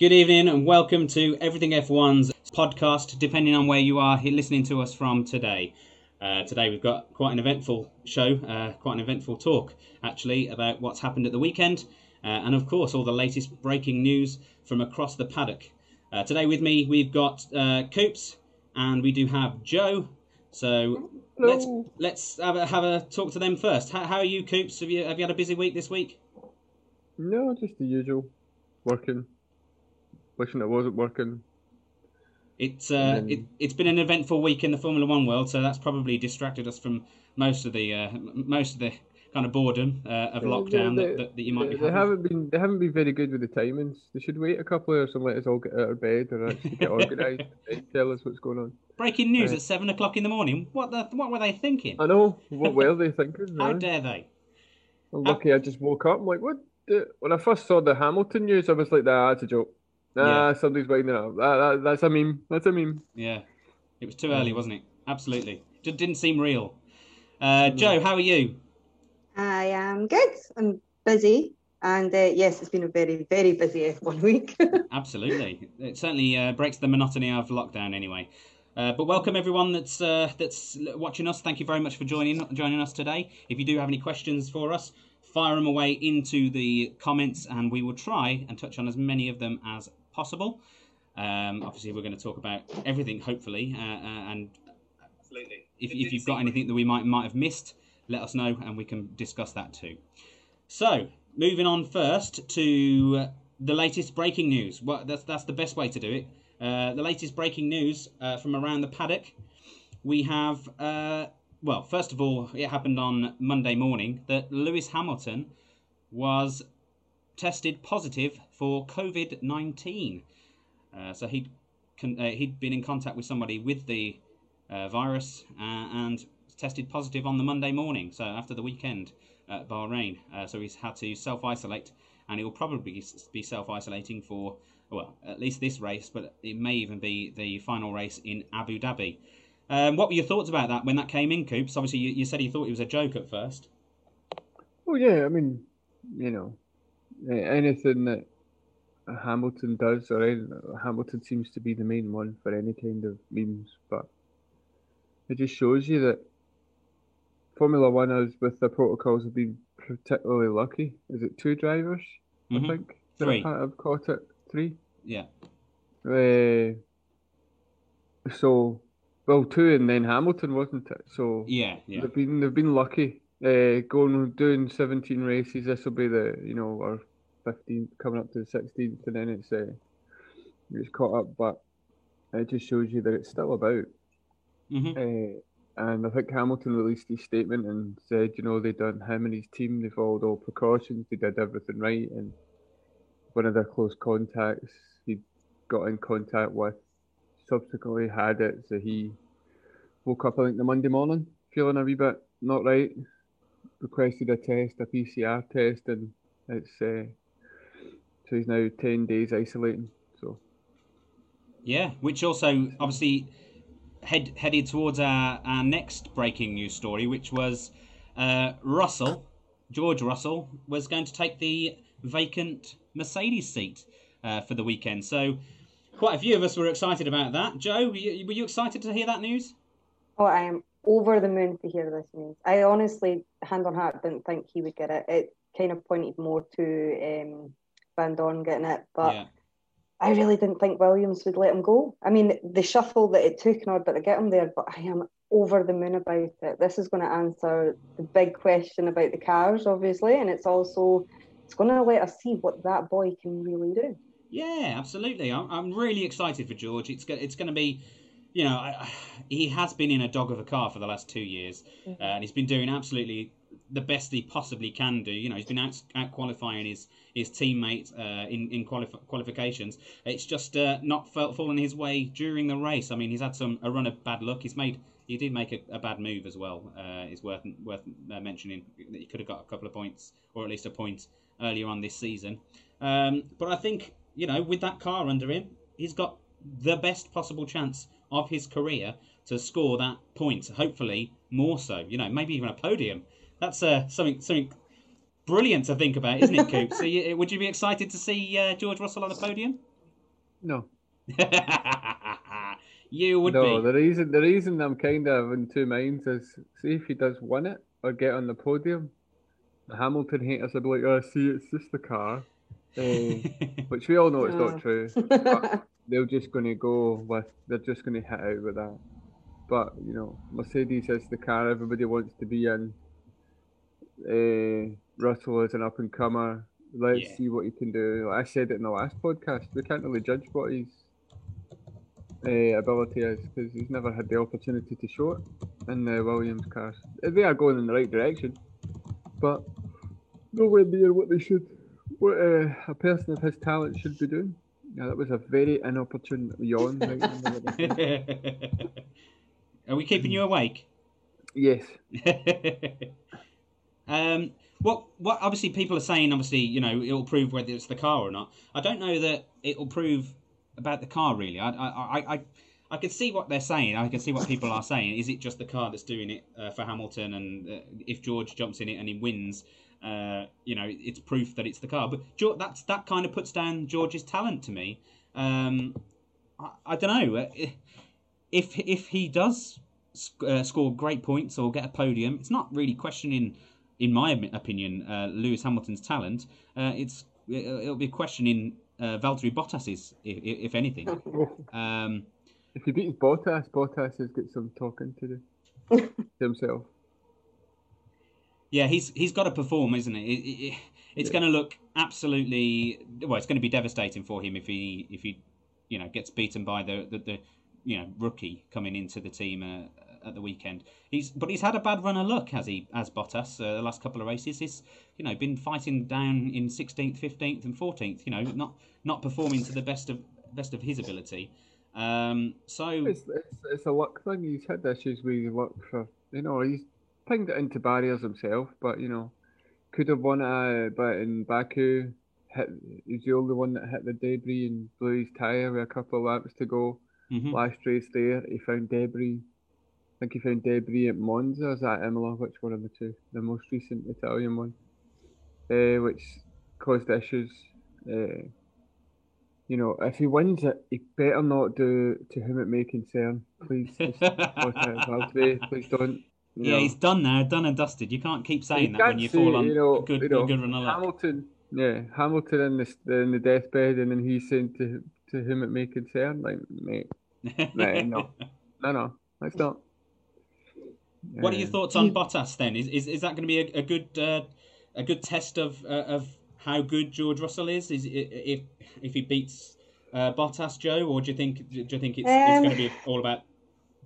Good evening and welcome to Everything F1's podcast, depending on where you are here listening to us from today. Uh, today we've got quite an eventful show, uh, quite an eventful talk actually about what's happened at the weekend, uh, and of course all the latest breaking news from across the paddock. Uh, today with me we've got uh, Coops and we do have Joe. So let's let's have a, have a talk to them first. How, how are you, Coops? Have you have you had a busy week this week? No, just the usual. Working. Wishing it wasn't working. It's uh, it, it's been an eventful week in the Formula One world, so that's probably distracted us from most of the uh, most of the kind of boredom uh, of Yeah, lockdown they- that, that, that you might they, be they haven't been they haven't been very good with the timings. They should wait a couple of hours and let us all get out of bed and actually get organised and tell us what's going on. Breaking news Uh, at seven o'clock in the morning. What the what were they thinking? I know. What were they thinking? How dare they? I'm lucky I just woke up. I'm like, what? The... When I first saw the Hamilton news, I was like, nah, that's a joke. Nah, Yeah. somebody's winding up. That, that, that's a meme. That's a meme. Yeah, it was too early, wasn't it? Absolutely, just didn't seem real. Uh, Joe, how are you? I am good. I'm busy, and uh, yes, it's been a very, very busy F1 week. Absolutely, it certainly uh, breaks the monotony of lockdown anyway. Uh, but welcome everyone that's uh, that's watching us. Thank you very much for joining joining us today. If you do have any questions for us, fire them away into the comments, and we will try and touch on as many of them as possible. Um, obviously, we're going to talk about everything, hopefully, uh, uh, and if, if you've got anything that we might might have missed, let us know, and we can discuss that too. So, moving on first to the latest breaking news. Well, that's that's the best way to do it. Uh, the latest breaking news uh, from around the paddock. We have, uh, well, first of all, it happened on Monday morning that Lewis Hamilton was tested positive for COVID nineteen. Uh, so he'd con- uh, he'd been in contact with somebody with the uh, virus uh, and tested positive on the Monday morning. So after the weekend at Bahrain, uh, so he's had to self isolate, and he will probably be self isolating for well at least this race, but it may even be the final race in Abu Dhabi. Um, what were your thoughts about that when that came in, Coops? Obviously, you, you said you thought it was a joke at first. Oh yeah, I mean, you know, anything that Hamilton does, or any, Hamilton seems to be the main one for any kind of memes, but it just shows you that Formula One is with the protocols have been particularly lucky. Is it two drivers? Mm-hmm. I think three. I have caught it three. Yeah. Uh, so, well, two and then Hamilton, wasn't it? So yeah, yeah. they've been they've been lucky. Uh, going doing seventeen races. This will be the you know or 15th, coming up to the 16th, and then it's uh, it's caught up. But it just shows you that it's still about. Mm-hmm. Uh, and I think Hamilton released his statement and said, you know, they done him and his team, they followed all precautions, they did everything right. And one of their close contacts he got in contact with subsequently had it. So he woke up, I think, the Monday morning feeling a wee bit not right, requested a test, a PCR test, and it's uh, so he's now ten days isolating. So Yeah, which also obviously head headed towards our, our next breaking news story, which was uh, Russell, George Russell, was going to take the vacant Mercedes seat uh, for the weekend. So quite a few of us were excited about that. Joe, were you, were you excited to hear that news? oh, I am over the moon to hear this news. I honestly, hand on heart, didn't think he would get it. It kind of pointed more to um, Vandoorne getting it, but yeah, I really didn't think Williams would let him go. I mean, the shuffle that it took in order to get him there, but I am over the moon about it. This is going to answer the big question about the cars, obviously, and it's also it's going to let us see what that boy can really do. yeah, absolutely. I'm, I'm really excited for George. It's go, it's going to be. You know, I, he has been in a dog of a car for the last two years, uh, and he's been doing absolutely the best he possibly can do. You know, he's been out, out qualifying his his teammate uh, in in qualif- qualifications. It's just uh, not felt fallen his way during the race. I mean, he's had some a run of bad luck. He's made he did make a, a bad move as well. Uh, it's worth worth uh, mentioning that he could have got a couple of points or at least a point earlier on this season. Um, but I think you know with that car under him, he's got the best possible chance of his career to score that point. Hopefully, more so. You know, maybe even a podium. That's uh, something something brilliant to think about, isn't it, Coop? so, you, would you be excited to see uh, George Russell on the podium? No. you would no, be. the reason the reason I'm kind of in two minds is see if he does win it or get on the podium. The Hamilton haters will be like, "Oh, see, it's just the car," uh, which we all know it's Yeah. not true. They're just going to go with. They're just going to hit out with that. But you know, Mercedes is the car everybody wants to be in. Uh, Russell is an up and comer. Let's Yeah. see what he can do. Like I said it in the last podcast. We can't really judge what his uh, ability is because he's never had the opportunity to show it in the Williams cars. They are going in the right direction, but nowhere near what they should. What uh, a person of his talent should be doing. Yeah, that was a very inopportune yawn. Right in the middle of the- Are we keeping you awake? yes. um, what what obviously people are saying obviously you know it'll prove whether it's the car or not. I don't know that it'll prove about the car really. I I I. I I can see what they're saying. I can see what people are saying. Is it just the car that's doing it uh, for Hamilton? And uh, if George jumps in it and he wins, uh, you know, it's proof that it's the car. But George, that's that kind of puts down George's talent to me. Um, I, I don't know if if he does sc- uh, score great points or get a podium. It's not really questioning, in my opinion, uh, Lewis Hamilton's talent. Uh, it's it'll it'll be questioning uh, Valtteri Bottas's, if, if anything. Um, If he beats Bottas, Bottas has got some talking to do to himself. yeah, he's he's got to perform, isn't it? it, it it's Yeah. going to look absolutely well. It's going to be devastating for him if he if he you know gets beaten by the the, the you know rookie coming into the team uh, at the weekend. He's but he's had a bad run of luck, has he? As Bottas, uh, the last couple of races, he's you know been fighting down in sixteenth, fifteenth, and fourteenth. You know, not not performing to the best of best of his ability. Um, so It's, it's, it's a luck thing. He's had issues with luck for, you know, he's pinged it into barriers himself, but, you know, could have won it, but in Baku, hit, he's the only one that hit the debris and blew his tyre with a couple of laps to go. mhm. Last race there, he found debris. I think he found debris at Monza, is that Imola? Which one of the two? The most recent Italian one, uh, which caused issues. Uh, you know, if he wins it, he better not do to whom it may concern. Please, just put it out, Valtteri, please don't. Yeah, know. he's done now, done and dusted. You can't keep saying You that when you fall on you know, good, you know, good run. Hamilton, yeah, Hamilton in the in the deathbed, and then he's saying to to whom it may concern, like, mate, Right, no. no, no, that's not. What are your Uh, thoughts on Bottas then? Is is, is that going to be a, a good uh, a good test of uh, of how good George Russell is? Is if if he beats uh, Bottas, Joe, or do you think do you think it's, it's Um, going to be all about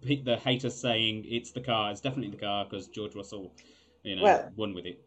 the haters saying it's the car? It's definitely the car because George Russell, you know, Well- won with it.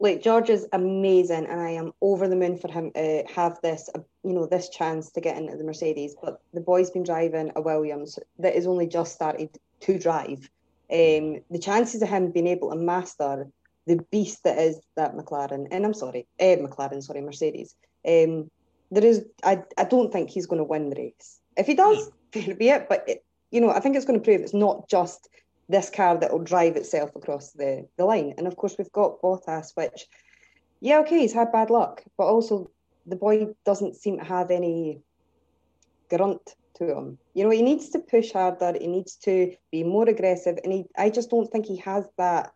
Look, George is amazing, and I am over the moon for him to have this, uh, you know, this chance to get into the Mercedes. But the boy's been driving a Williams that is only just started to drive. Um, the chances of him being able to master the beast that is that McLaren, and I'm sorry, eh, McLaren, sorry, Mercedes. Um, there is, I, I don't think he's going to win the race. If he does, fair be it. But it, you know, I think it's going to prove it's not just this car that will drive itself across the, the line. And of course, we've got Bottas, which, yeah, okay, he's had bad luck, but also the boy doesn't seem to have any grunt to him. You know, he needs to push harder, he needs to be more aggressive, and he, I just don't think he has that.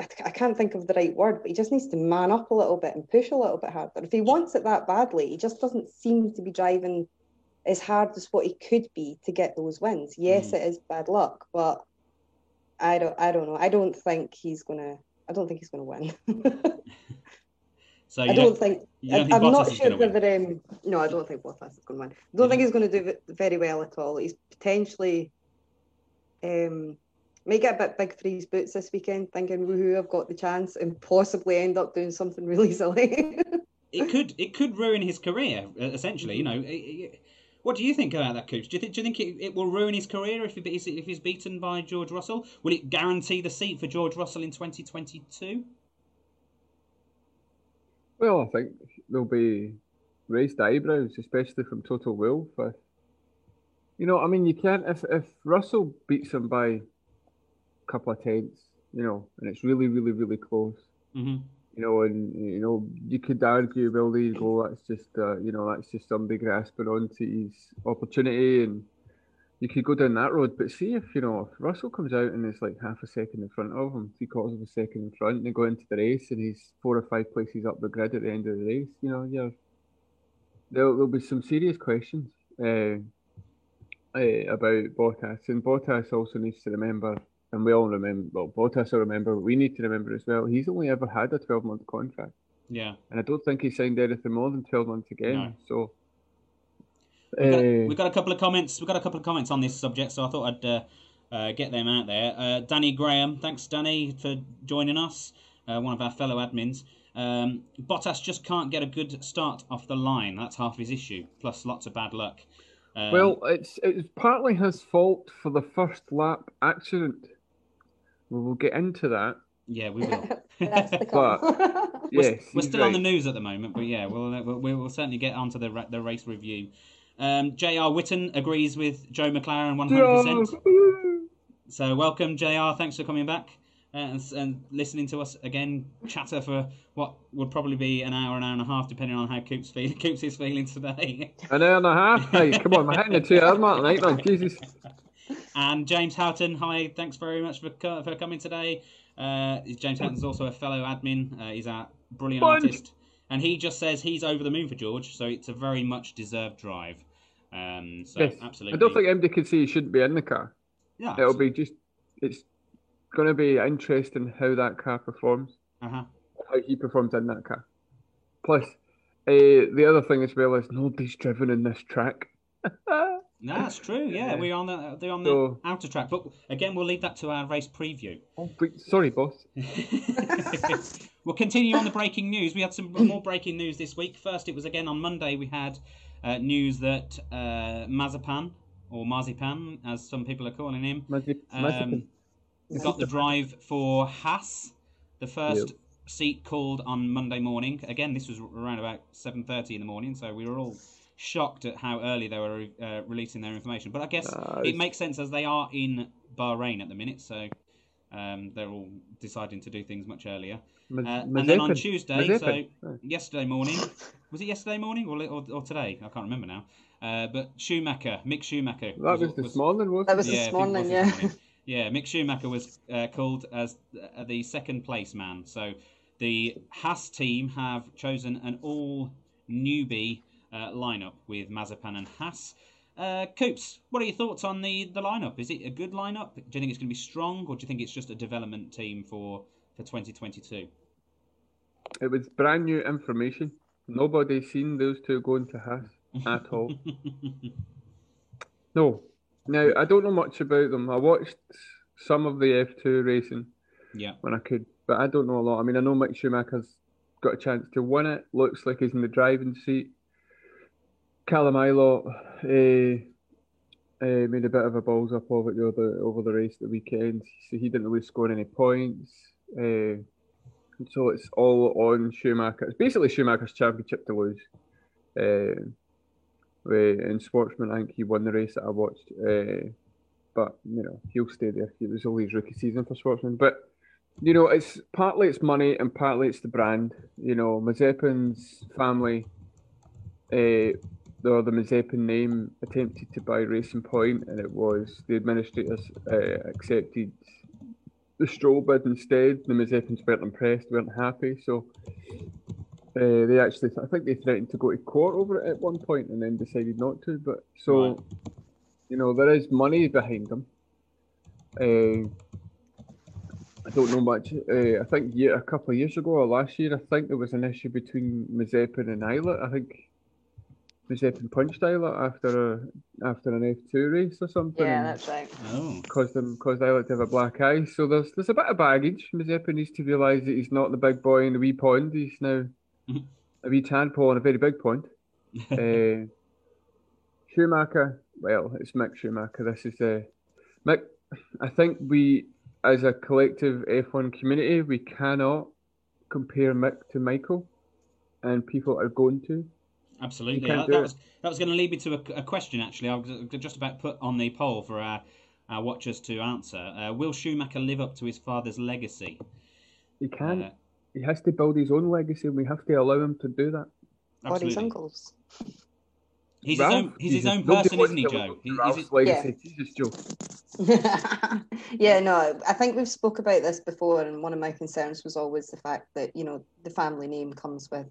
I, I can't think of the right word, but he just needs to man up a little bit and push a little bit harder. If he wants it that badly, he just doesn't seem to be driving as hard as what he could be to get those wins. Yes, Mm. it is bad luck, but I don't I don't know. I don't think he's gonna I don't think he's gonna win. So I don't think you don't I, think I'm Bottas not sure going to whether um no, I don't think Bottas is gonna win. I don't You think he's gonna do very well at all. He's potentially um may get a bit big for his boots this weekend, thinking woohoo, I've got the chance and possibly end up doing something really silly. it could it could ruin his career essentially. You know, It- it- what do you think about that, Coops? Do you think do you think it, it will ruin his career if he if he's beaten by George Russell? Will it guarantee the seat for George Russell in 2022? Well, I think there'll be raised eyebrows, especially from Toto Wolff. If, you know, I mean, you can't if if Russell beats him by a couple of tenths, you know, and it's really, really, really close. hmm You know, and you know, you could argue, well, there you go. That's just, uh, you know, that's just somebody grasping onto his opportunity, and you could go down that road. But see if you know, if Russell comes out and is like half a second in front of him, three quarters of a second in front, and they go into the race, and he's four or five places up the grid at the end of the race, you know, yeah, there'll, there'll be some serious questions. Uh, uh, about Bottas, and Bottas also needs to remember, and we all remember. Well, Bottas will remember. We need to remember as well. He's only ever had a twelve-month contract. Yeah, and I don't think he signed anything more than twelve months again. No. So. We've got, a, we've got, a, couple of comments. We've got a couple of comments on this subject, so I thought I'd uh, uh, get them out there. Uh, Danny Graham, thanks Danny for joining us, uh, one of our fellow admins. Um, Bottas just can't get a good start off the line. That's half his issue. Plus lots of bad luck. Um, well, it's it's partly his fault for the first lap accident. We will get into that. Yeah, we will. but yes, we're, we're still right. on the news at the moment, but yeah, we'll we'll, we'll certainly get onto the the race review. Um, J.R. Witten agrees with Joe McLaren 100%. So welcome, J.R. Thanks for coming back and, and listening to us again chatter for what would probably be an hour, an hour and a half, depending on how Coops feeling. Coops is feeling today. An hour and a half. Hey, come on, my hand in two hours, Martin. man. Jesus. And James Houghton, hi, thanks very much for for coming today. Uh, James Houghton's also a fellow admin. Uh, he's a brilliant Bunch. artist, and he just says he's over the moon for George. So it's a very much deserved drive. Um, so yes. absolutely. I don't think MD can say he shouldn't be in the car. Yeah, it'll be just it's going to be interesting how that car performs, uh-huh. how he performs in that car. Plus, uh, the other thing as well is nobody's driven in this track. no, that's true. Yeah, we're on the they're on the so, outer track, but again, we'll leave that to our race preview. Oh, sorry, boss. we'll continue on the breaking news. We had some more breaking news this week. First, it was again on Monday. We had uh, news that uh, Mazepin or Marzipan, as some people are calling him, Mazip- um, got the drive for Haas, the first yep. seat called on Monday morning. Again, this was around about seven thirty in the morning, so we were all shocked at how early they were uh, releasing their information. But I guess uh, it makes sense as they are in Bahrain at the minute, so um, they're all deciding to do things much earlier. Uh, and then on Tuesday, so yesterday morning, was it yesterday morning or, or, or today? I can't remember now. Uh, but Schumacher, Mick Schumacher. That was, was this morning, wasn't That was yeah, this morning, yeah. Morning. Yeah, Mick Schumacher was uh, called as uh, the second place man. So the Haas team have chosen an all newbie uh, lineup with Mazepin and Haas. Uh, Coops, what are your thoughts on the, the lineup? Is it a good lineup? Do you think it's going to be strong, or do you think it's just a development team for, for 2022? It was brand new information. Nobody's seen those two going to Haas at all. no, now I don't know much about them. I watched some of the F2 racing. Yeah. When I could, but I don't know a lot. I mean, I know Mick Schumacher's got a chance to win it. Looks like he's in the driving seat. Callum Ilott uh, uh, made a bit of a balls up over the other, over the race the weekend. So he didn't really score any points. Uh, so it's all on Schumacher. It's basically Schumacher's championship to lose. Uh, in Sportsman, I think he won the race that I watched. Uh, but you know, he'll stay there. It was his rookie season for Sportsman. But you know, it's partly it's money and partly it's the brand. You know, Mazepin's family, uh, the Mazepin name, attempted to buy Racing Point, and it was the administrators uh, accepted the Stroll bid instead. The Mazepins weren't impressed, weren't happy, so uh, they actually, I think they threatened to go to court over it at one point and then decided not to. But so, right. you know, there is money behind them. Uh, I don't know much. Uh, I think year, a couple of years ago or last year, I think there was an issue between Mazepin and Ilott. I think Mazepin punched Ilott after a after an F two race or something. Yeah, that's right. Oh. Caused them caused Ilott to have a black eye. So there's there's a bit of baggage. Mazepin needs to realise that he's not the big boy in the wee pond. He's now a wee tadpole on a very big pond. uh, Schumacher, well, it's Mick Schumacher. This is uh, Mick. I think we, as a collective F1 community, we cannot compare Mick to Michael, and people are going to. Absolutely, that, that was that was going to lead me to a, a, question. Actually, I was just about put on the poll for our, our watchers to answer. Uh, will Schumacher live up to his father's legacy? He can. Uh, he has to build his own legacy, and we have to allow him to do that. Or his uncles. He's Ralf, his own. He's his own person, isn't he, Joe? He- he's Ralf's his- legacy. Jesus, Joe. yeah, no, I think we've spoke about this before, and one of my concerns was always the fact that you know the family name comes with.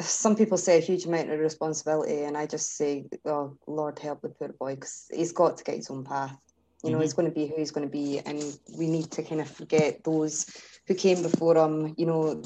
Some people say a huge amount of responsibility, and I just say, "Oh Lord, help the poor boy," because he's got to get his own path. You know, Mhm. he's going to be who he's going to be, and we need to kind of forget those who came before him. You know,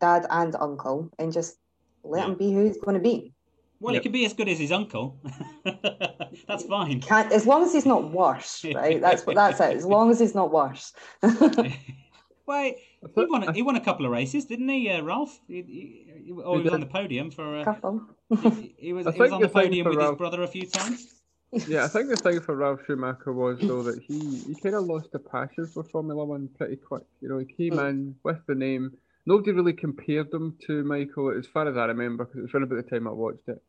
dad and uncle, and just let Yeah. him be who he's going to be. Well, he Yep. could be as good as his uncle. That's fine. Can't as long as he's not worse, right? That's what that's it. As long as he's not worse. Wait, I he won. A, I- he won a couple of races, didn't he, uh, Ralf? He, he, he, or he He was on the podium for. Uh, Couple. he, he was. He was on the the podium for with his brother a few times. Yeah, I think the thing for Ralf Schumacher was though that he, he kind of lost the passion for Formula One pretty quick. You know, he came Mm. in with the name. Nobody really compared him to Michael, as far as I remember, because it was around about the time I watched it.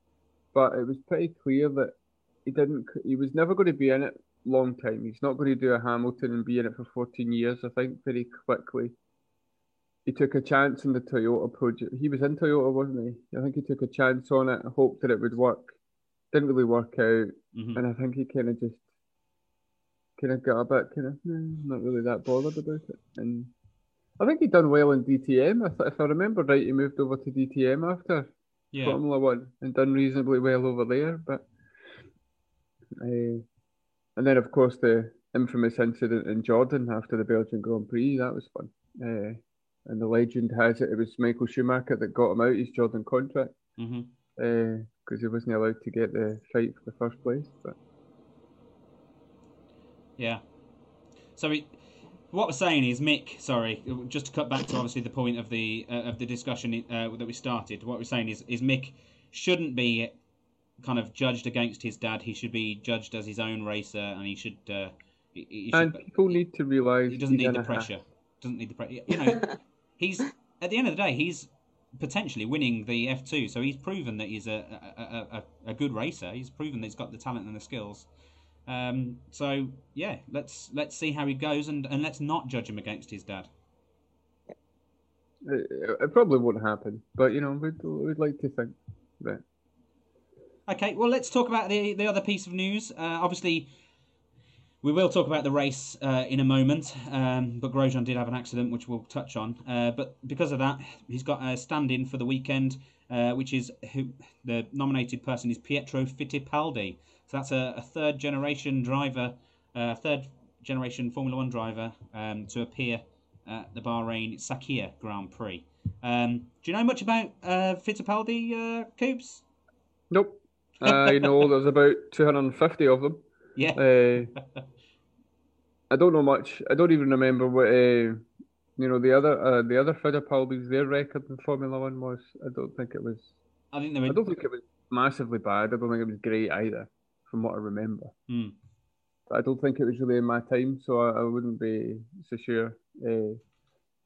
But it was pretty clear that he didn't. He was never going to be in it long time. He's not going to do a Hamilton and be in it for 14 years. I think very quickly. He took a chance in the Toyota project. He was in Toyota, wasn't he? I think he took a chance on it, hoped that it would work. Didn't really work out. hmm And I think he kind of just kind of got a bit kind of not really that bothered about it. And I think he done well in DTM. I th- if I remember right, he moved over to DTM after Yeah. Formula One and done reasonably well over there. But uh, and then of course the infamous incident in Jordan after the Belgian Grand Prix that was fun. Uh, and the legend has it it was Michael Schumacher that got him out his Jordan contract because he wasn't allowed to get the fight for the first place. But Yeah. So what we're saying is Mick. Sorry, just to cut back to obviously the point of the uh, of the discussion uh, that we started. What we're saying is is Mick shouldn't be kind of judged against his dad. He should be judged as his own racer, and he should. Uh, he, he should and people need to realise he doesn't need the a ha- pressure. Doesn't need the pressure. You know, he's at the end of the day, he's potentially winning the F two. So he's proven that he's a a, a, a, a good racer. He's proven that he's got the talent and the skills. Um, so yeah, let's let's see how he goes, and, and let's not judge him against his dad. It, it probably won't happen, but you know, we'd, we'd like to think that. Okay, well, let's talk about the the other piece of news. Uh, obviously, we will talk about the race uh, in a moment, um, but Grosjean did have an accident, which we'll touch on. Uh, but because of that, he's got a stand-in for the weekend, uh, which is who the nominated person is Pietro Fittipaldi. So that's a, a third-generation driver, uh, third-generation Formula One driver um, to appear at the Bahrain Sakhir Grand Prix. Um, do you know much about uh, Fittipaldi, uh, Coops? Nope. I know there's about 250 of them. Yeah. Uh, I don't know much. I don't even remember what uh, you know the other uh, the other Fittipaldi's their record in Formula One was. I don't think it was. I think they I don't think it was massively bad. I don't think it was great either, from what I remember. Hmm. But I don't think it was really in my time, so I, I wouldn't be so sure. Uh,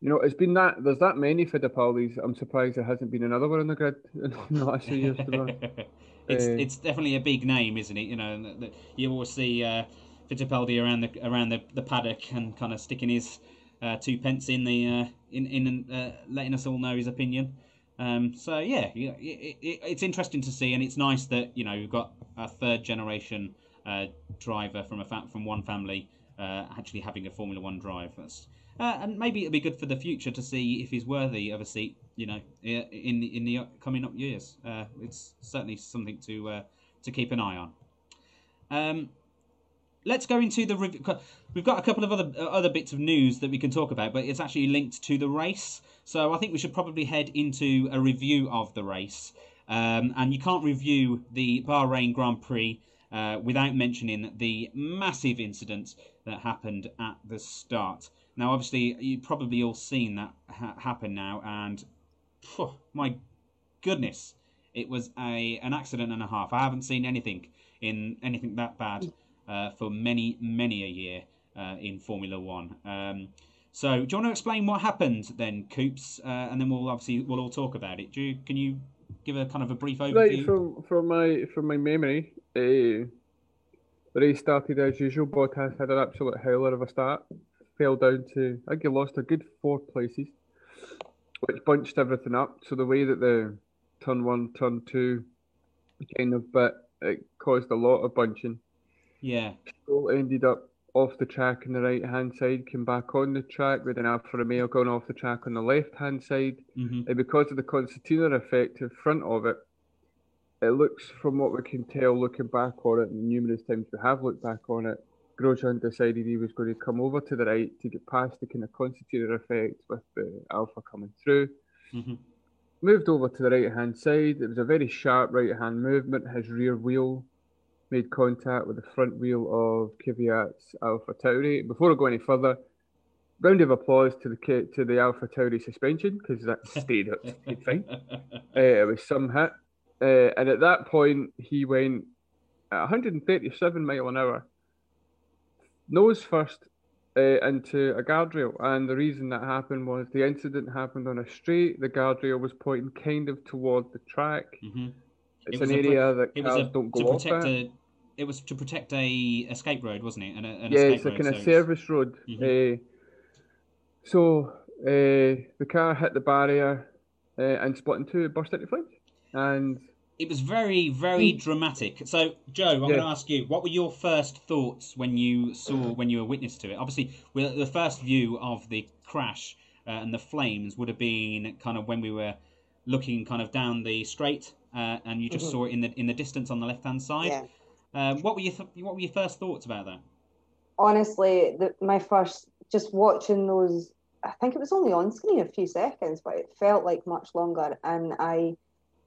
you know, it's been that there's that many Fittipaldis. I'm surprised there hasn't been another one on the grid in the last few years. To be honest. it's Uh, it's definitely a big name, isn't it? You know, you always see uh, Fittipaldi around the around the, the paddock and kind of sticking his uh, two pence in the uh, in in uh, letting us all know his opinion. Um, so yeah, yeah, it, it, it's interesting to see, and it's nice that you know you've got a third generation uh, driver from a fa- from one family uh, actually having a Formula One drive. That's uh, and maybe it'll be good for the future to see if he's worthy of a seat. You know, in the in the coming up years. Uh, it's certainly something to uh, to keep an eye on. Um, let's go into the rev- we've got a couple of other uh, other bits of news that we can talk about but it's actually linked to the race so i think we should probably head into a review of the race um, and you can't review the bahrain grand prix uh, without mentioning the massive incident that happened at the start now obviously you've probably all seen that ha- happen now and phew, my goodness it was a an accident and a half i haven't seen anything in anything that bad uh, for many, many a year uh, in Formula One. Um, so, do you want to explain what happened then, Coops? Uh, and then we'll obviously we'll all talk about it. Do you, can you give a kind of a brief overview? Right from from my from my memory, the race started as usual. Bottas had an absolute howler of a start. Fell down to I think he lost a good four places. which bunched everything up. So the way that the turn one, turn two kind of bit, it caused a lot of bunching. Yeah. Stroll ended up off the track on the right hand side, came back on the track with an Alfa Romeo going off the track on the left hand side. hmm And because of the concertina effect in front of it, it looks, from what we can tell, looking back on it, and numerous times we have looked back on it, Grosjean decided he was going to come over to the right to get past the kind of concertina effect with the Alfa coming through. hmm Moved over to the right hand side. It was a very sharp right hand movement. His rear wheel made contact with the front wheel of Kvyat's Alpha Tauri. Before I go any further, round of applause to the to the Alpha Tauri suspension because that stayed up stayed fine. Uh, it was some hit. Uh, and at that point, he went at 137 mile an hour, nose first uh, into a guardrail. And the reason that happened was the incident happened on a street. The guardrail was pointing kind of toward the track. hmm It's was an pro- area that It was cars a, don't to go off a. It was to protect a escape road, wasn't it? An, an yeah, it's a road, kind so of service road. Mhm. Uh, so uh, the car hit the barrier uh, and split in two, burst into flames. And It was very, very dramatic. So, Joe, I'm going to ask you, what were your first thoughts when you saw, when you were witness to it? Obviously, the first view of the crash uh, and the flames would have been kind of when we were looking kind of down the straight, uh, and you just Mhm. saw it in the in the distance on the left hand side. Yeah. Um, what were your th- what were your first thoughts about that? honestly, the, my first just watching those, I think it was only on screen a few seconds, but it felt like much longer. And I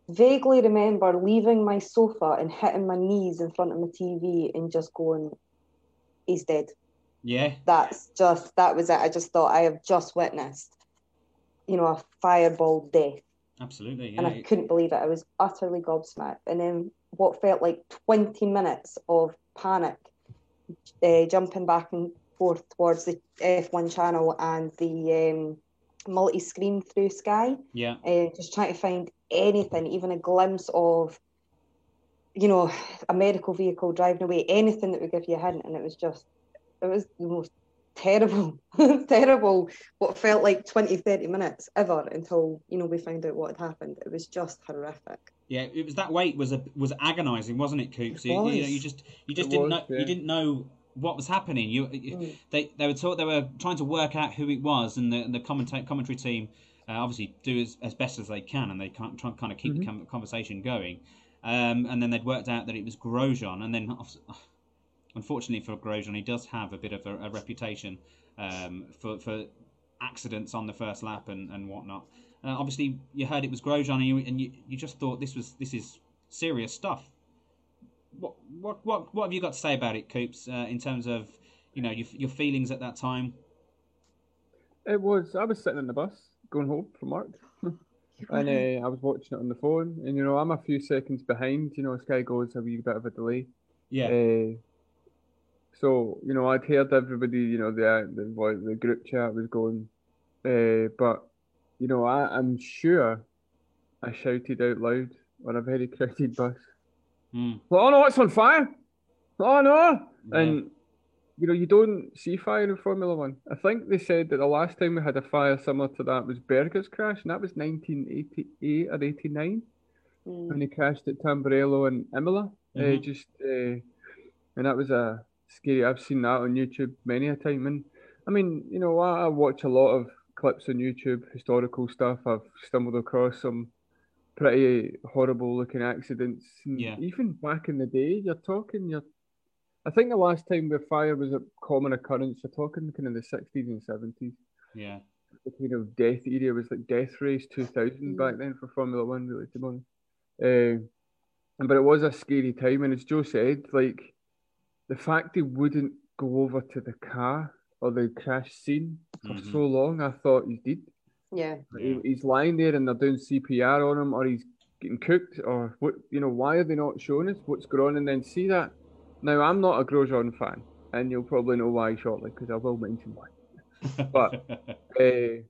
vaguely remember leaving my sofa and hitting my knees in front of my TV and just going, he's dead. Yeah, That's just, that was it. I just thought I have just witnessed, you know, a fireball death. absolutely. And I couldn't believe it. I was utterly gobsmacked. And then what felt like 20 minutes of panic, uh, jumping back and forth towards the F1 channel and the um, multi screen through Sky, yeah, uh, just trying to find anything, even a glimpse of, you know, a medical vehicle driving away, anything that would give you a hint. And it was just, it was the most terrible, terrible, what felt like 20, 30 minutes ever until, you know, we found out what had happened. It was just horrific. yeah. It was that wait was a was agonising, wasn't it, Coops? It You, you know, you just you just It didn't was, know yeah. you didn't know what was happening. You, Mm. they they were taught they were trying to work out who it was, and the the commenta- commentary team uh, obviously do as, as best as they can, and they can't try kind of keep the conversation going. Um, and then they'd worked out that it was Grosjean, and then unfortunately for Grosjean, he does have a bit of a, a reputation um, for for accidents on the first lap and and whatnot. Uh, obviously, you heard it was Grosjean, and you and you, you just thought this was this is serious stuff. What what what what have you got to say about it, Coops? Uh, in terms of you know your your feelings at that time. it was, I was sitting in the bus going home from work. And uh, I was watching it on the phone, and you know I'm a few seconds behind. You know, Sky goes a wee bit of a delay. Yeah. Uh, so you know, I'd heard everybody. You know, the the the group chat was going, uh, but you know, I, I'm sure I shouted out loud on a very crowded bus. Mm, Oh no, it's on fire! Oh no! yeah. And you know, you don't see fire in Formula One. I think they said that the last time we had a fire similar to that was Berger's crash, and that was 1988 or 89 Mm. when he crashed at Tamburello and Imola. Uh, Mhm. just uh, and that was a scary. I've seen that on YouTube many a time, and I mean, you know, I, I watch a lot of clips on YouTube, historical stuff. I've stumbled across some pretty horrible looking accidents. and Yeah. Even back in the day, you're talking. You're. I think the last time where fire was a common occurrence, you're talking kind of the 60s and 70s. yeah. The kind of death era was like Death Race 2000 back then for Formula One, really, to be honest. Uh, but it was a scary time, and as Joe said, like the fact he wouldn't go over to the car or the crash scene for Mhm. so long, I thought he dead. Yeah. He- He's lying there and they're doing CPR on him, or he's getting cooked, or what? You know, why are they not showing us what's going on? And then see that. Now, I'm not a Grosjean fan, and you'll probably know why shortly because I will mention why. But- Uh,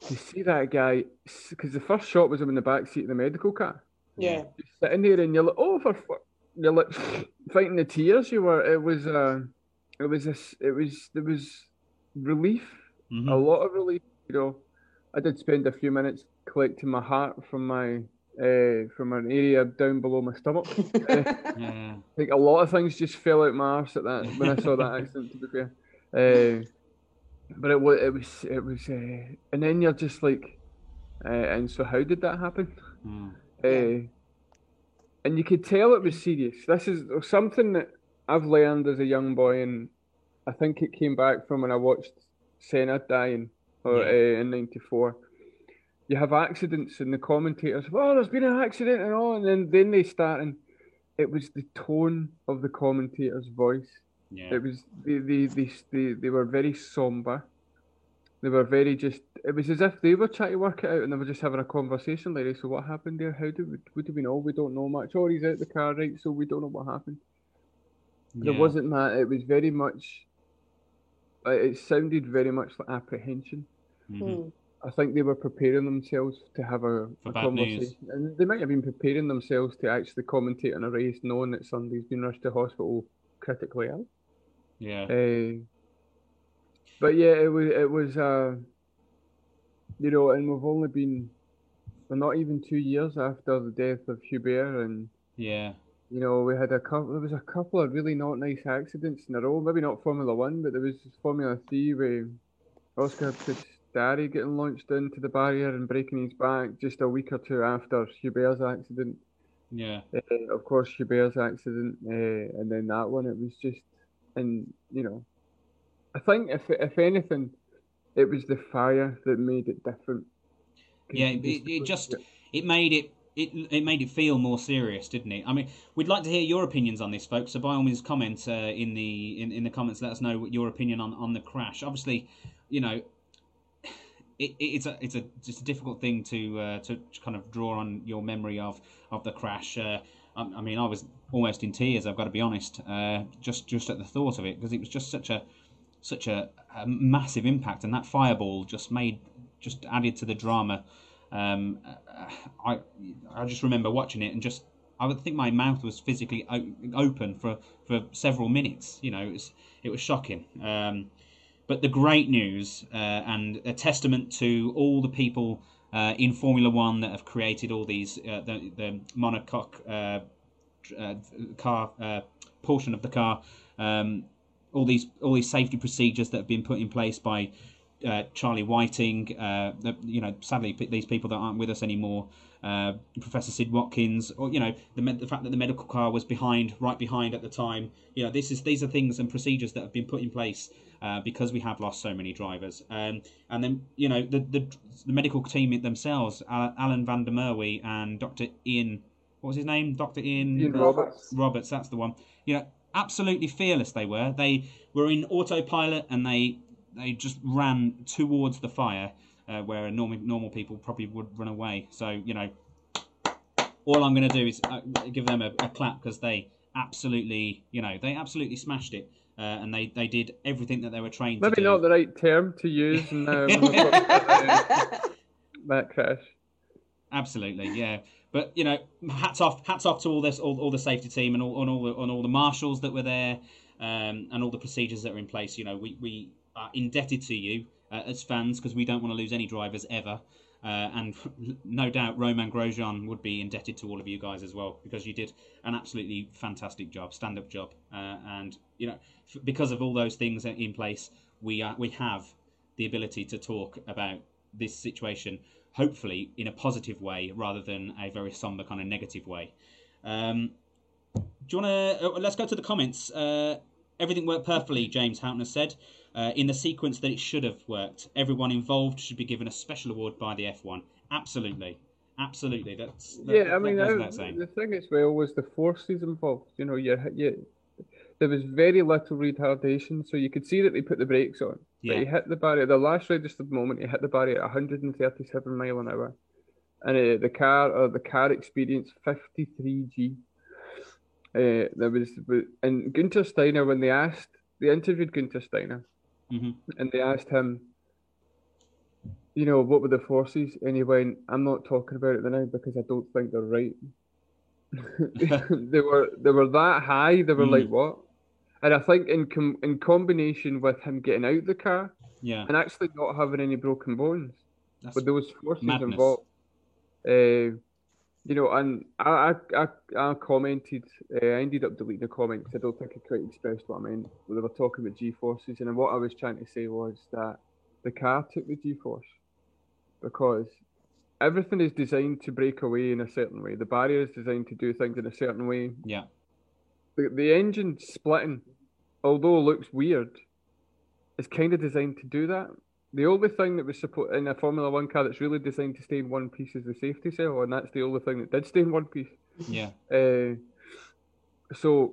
to see that guy, because the first shot was him in the back seat of the medical car, Yeah. just sitting there, and you're like, oh, for fu-" you're like fighting the tears. You were. It was. Uh, it was. A, s- it was. There was relief. Mhm. A lot of relief. You know. I did spend a few minutes collecting my heart from my uh, from an area down below my stomach. Yeah. like a lot of things just fell out my arse at that when I saw that accident. To be fair, uh, but it was it was it was, uh, and then you're just like, uh, and so how did that happen? Mm. Uh, and you could tell it was serious. This is something that I've learned as a young boy, and I think it came back from when I watched Senna dying or, Yeah. uh, in '94. You have accidents, and the commentators, oh, there's been an accident and all, and then then they start, and it was the tone of the commentator's voice. Yeah. It was they they, they they they were very somber. They were very just. It was as if they were trying to work it out, and they were just having a conversation like. "So what happened there? How do we? What do we know? We don't know much. Oh, he's out the car, right? So we don't know what happened." But It wasn't that. It was very much. uh, It sounded very much like apprehension. Mhm. Hmm. I think they were preparing themselves to have a, a bad news. conversation, and they might have been preparing themselves to actually commentate on a race, knowing that somebody's been rushed to hospital critically ill. Yeah. Uh, but yeah, it was it was uh, you know, and we've only been, well, not even two years after the death of Hubert, and Yeah. you know, we had a couple. There was a couple of really not nice accidents in a row. Maybe not Formula One, but there was Formula Three with Oscar Piastri getting launched into the barrier and breaking his back just a week or two after Hubert's accident. Yeah. Uh, of course, Hubert's accident, uh, and then that one. It was just, and you know, I think if if anything, it was the fire that made it different. Yeah, it, it just it made it it it made it feel more serious, didn't it? I mean, we'd like to hear your opinions on this, folks. So by all means, comment uh, in the in, in the comments. Let us know what your opinion on, on the crash. Obviously, you know, it, it- it's a it's a just a difficult thing to uh, to kind of draw on your memory of of the crash. Uh, I, I mean, I was almost in tears. I've got to be honest, uh, just just at the thought of it because it was just such a such a, a massive impact, and that fireball just made just added to the drama. Um, I I just remember watching it and just I would think my mouth was physically open for, for several minutes. You know, it was it was shocking. Um, but the great news uh, and a testament to all the people uh, in Formula One that have created all these uh, the the monocoque uh, uh, car portion of the car. Um, all these all these safety procedures that have been put in place by uh, Charlie Whiting. Uh, the, you know, sadly, p- these people that aren't with us anymore. Uh, Professor Sid Watkins, or you know, the med- the fact that the medical car was behind, right behind at the time. You know, this is these are things and procedures that have been put in place uh, because we have lost so many drivers. Um, and then you know, the the, the medical team themselves, Alan van der Merwe and Dr. Ian, what was his name? Dr. Ian, Ian Roberts. Roberts, that's the one. You know, absolutely fearless they were. They were in autopilot and they they just ran towards the fire uh, where normal normal people probably would run away. So you know, all I'm going to do is uh, give them a, a clap because they absolutely, you know, they absolutely smashed it. Uh, and they, they did everything that they were trained Maybe to do. not the right term to use in when we're talking about, uh, that crash. Absolutely, yeah. But you know, hats off, hats off to all this, all, all the safety team, and all, and all the, and all the marshals that were there, um, and all the procedures that are in place. You know, we, we are indebted to you uh, as fans because we don't want to lose any drivers ever. Uh, and no doubt Romain Grosjean would be indebted to all of you guys as well because you did an absolutely fantastic job, stand-up job, uh, and you know f- because of all those things in place, we are, we have the ability to talk about this situation hopefully in a positive way rather than a very somber kind of negative way. Um, do you want to? Uh, let's go to the comments. Uh, everything worked perfectly, James Houghton said, uh, in the sequence that it should have worked. Everyone involved should be given a special award by the F1. Absolutely, absolutely. That's that, yeah, that, I mean, that the thing as well was the forces involved. You know, you you there was very little retardation, so you could see that they put the brakes on. But Yeah. he hit the barrier. The last registered moment, he hit the barrier at 137 mile an hour, and uh, the car or the car experienced 53 g. Uh, there was and Guenther Steiner when they asked they interviewed Guenther Steiner, Mhm. and they asked him, you know, what were the forces, and he went, "I'm not talking about it now because I don't think they're right." they were they were that high. They were Mm. like what? And I think in com- in combination with him getting out the car Yeah, and actually not having any broken bones, That's but there was forces madness. involved. Uh, you know, and I I, I, I commented. Uh, I ended up deleting the comment because I don't think I quite expressed what I meant. They were talking about G forces, and what I was trying to say was that the car took the G force because everything is designed to break away in a certain way. The barrier is designed to do things in a certain way. yeah, The the engine splitting, although it looks weird, is kind of designed to do that. The only thing that was supposed in a Formula One car that's really designed to stay in one piece is the safety cell, and that's the only thing that did stay in one piece. yeah, Uh, so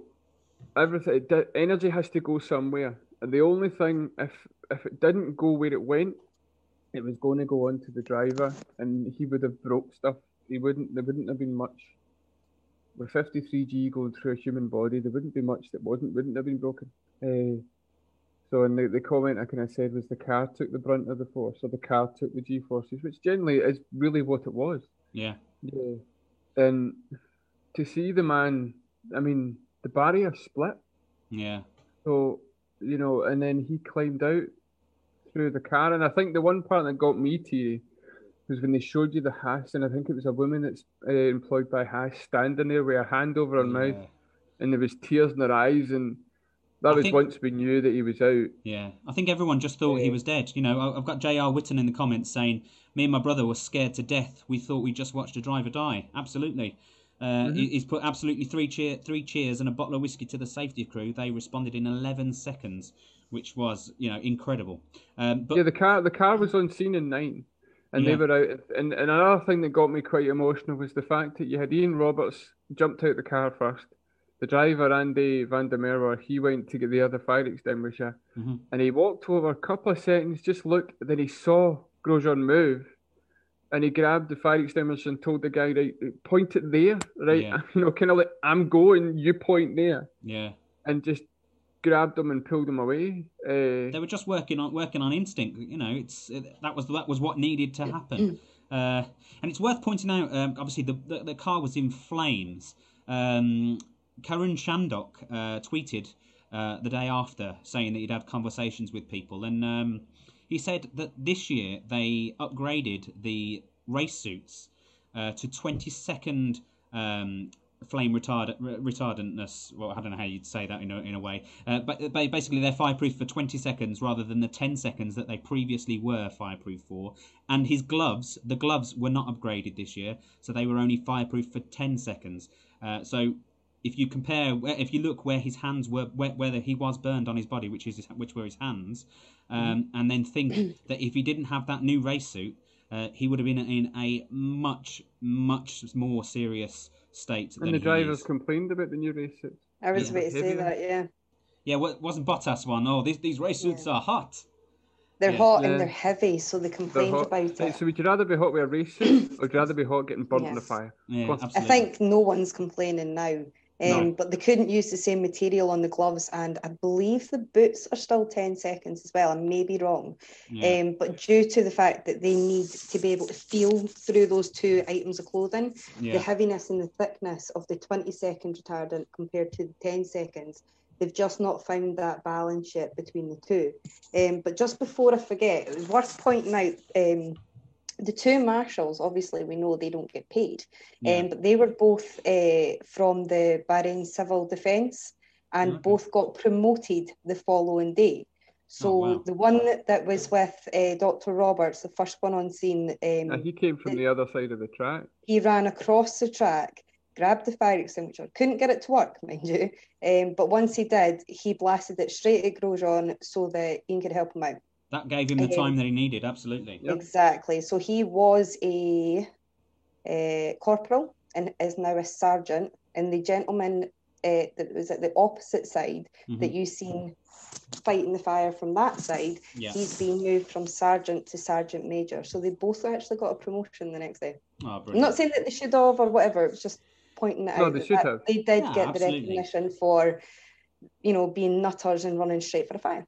everything energy has to go somewhere, and the only thing if if it didn't go where it went, it was going to go onto the driver, and he would have broke stuff. He wouldn't. There wouldn't have been much. With 53G going through a human body, there wouldn't be much that wasn't wouldn't have been broken. Uh, so, and the, the comment I kind of said was the car took the brunt of the force, or the car took the G forces, which generally is really what it was. yeah, Yeah. And to see the man, I mean, the barrier split. yeah, So, you know, and then he climbed out through the car. And I think the one part that got me teary was when they showed you the Haas, and I think it was a woman that's uh, employed by Haas standing there with her hand over her mouth, and there was tears in her eyes. And that I was think- once we knew that he was out. Yeah, I think everyone just thought he was dead. You know, I- I've got J.R. Witten in the comments saying, "Me and my brother were scared to death. We thought we just watched a driver die." Absolutely. Uh, he- He's put absolutely three cheer, three cheers and a bottle of whiskey to the safety crew. They responded in 11 seconds, which was, you know, incredible. Um, but Yeah, the car the car was on scene in nine, and Yeah. they were out. And, and another thing that got me quite emotional was the fact that you had Ian Roberts jumped out the car first. The driver Andy Van der Merwe, he went to get the other fire extinguisher, Mhm. and he walked over a couple of seconds, just looked, then he saw Grosjean move, and he grabbed the fire extinguisher and told the guy, right, point it there, right, Yeah. you know, kind of like I'm going, you point there, yeah, and just grabbed them and pulled them away. Uh, they were just working on working on instinct. You know, it's it, that was that was what needed to happen. Uh, and it's worth pointing out, um, obviously, the, the the car was in flames. Um, Karun Chandhok uh, tweeted uh, the day after saying that he'd had conversations with people, and um, he said that this year they upgraded the race suits uh, to 20 second um, flame retard- re- retardantness. Well, I don't know how you'd say that in a, in a way, uh, but ba- basically they're fireproof for 20 seconds rather than the 10 seconds that they previously were fireproof for. And his gloves, the gloves were not upgraded this year, so they were only fireproof for 10 seconds. Uh, so if you compare, if you look where his hands were, where, where he was burned on his body, which is his, which were his hands, um, and then think that if he didn't have that new race suit, uh, he would have been in a much, much more serious state than and the he drivers is. complained about the new race suit. I was Yeah. about to say that, yeah. Yeah, wa- wasn't Bottas one? Oh, these these race suits are hot. They're Yeah. hot Yeah. and they're heavy, so they They're complained hot. about Right, it. so would you rather be hot with a race suit, or would you rather be hot getting burnt in the fire? Yeah, course. I I think no one's complaining now. Um, No. But they couldn't use the same material on the gloves, and I believe the boots are still 10 seconds as well. I may be wrong. Yeah. Um, but due to the fact that they need to be able to feel through those two items of clothing, yeah. the heaviness and the thickness of the 20 second retardant compared to the 10 seconds, they've just not found that balance yet between the two. Um, but just before I forget, it was worth pointing out um, the two marshals, obviously, we know they don't get paid, Yeah. um, but they were both uh, from the Bahrain Civil Defence and Okay. both got promoted the following day. So Oh, wow. the one that, that was with uh, Dr. Roberts, the first one on scene, um, Uh, he came from the other side of the track. he ran across the track, grabbed the fire extinguisher, couldn't get it to work, mind you. Um, but once he did, he blasted it straight at Grosjean so that Ian could help him out. That gave him the Um, time that he needed. Absolutely. Yep. Exactly. So he was a, uh corporal and is now a sergeant. And the gentleman uh, that was at the opposite side Mhm. that you've seen fighting the fire from that side, Yeah. he's been moved from sergeant to sergeant major. So they both actually got a promotion the next day. Oh, I'm not saying that they should have or whatever. It's just pointing it No, out. they that should that have. They did Yeah, get absolutely. the recognition for, you know, being nutters and running straight for the fire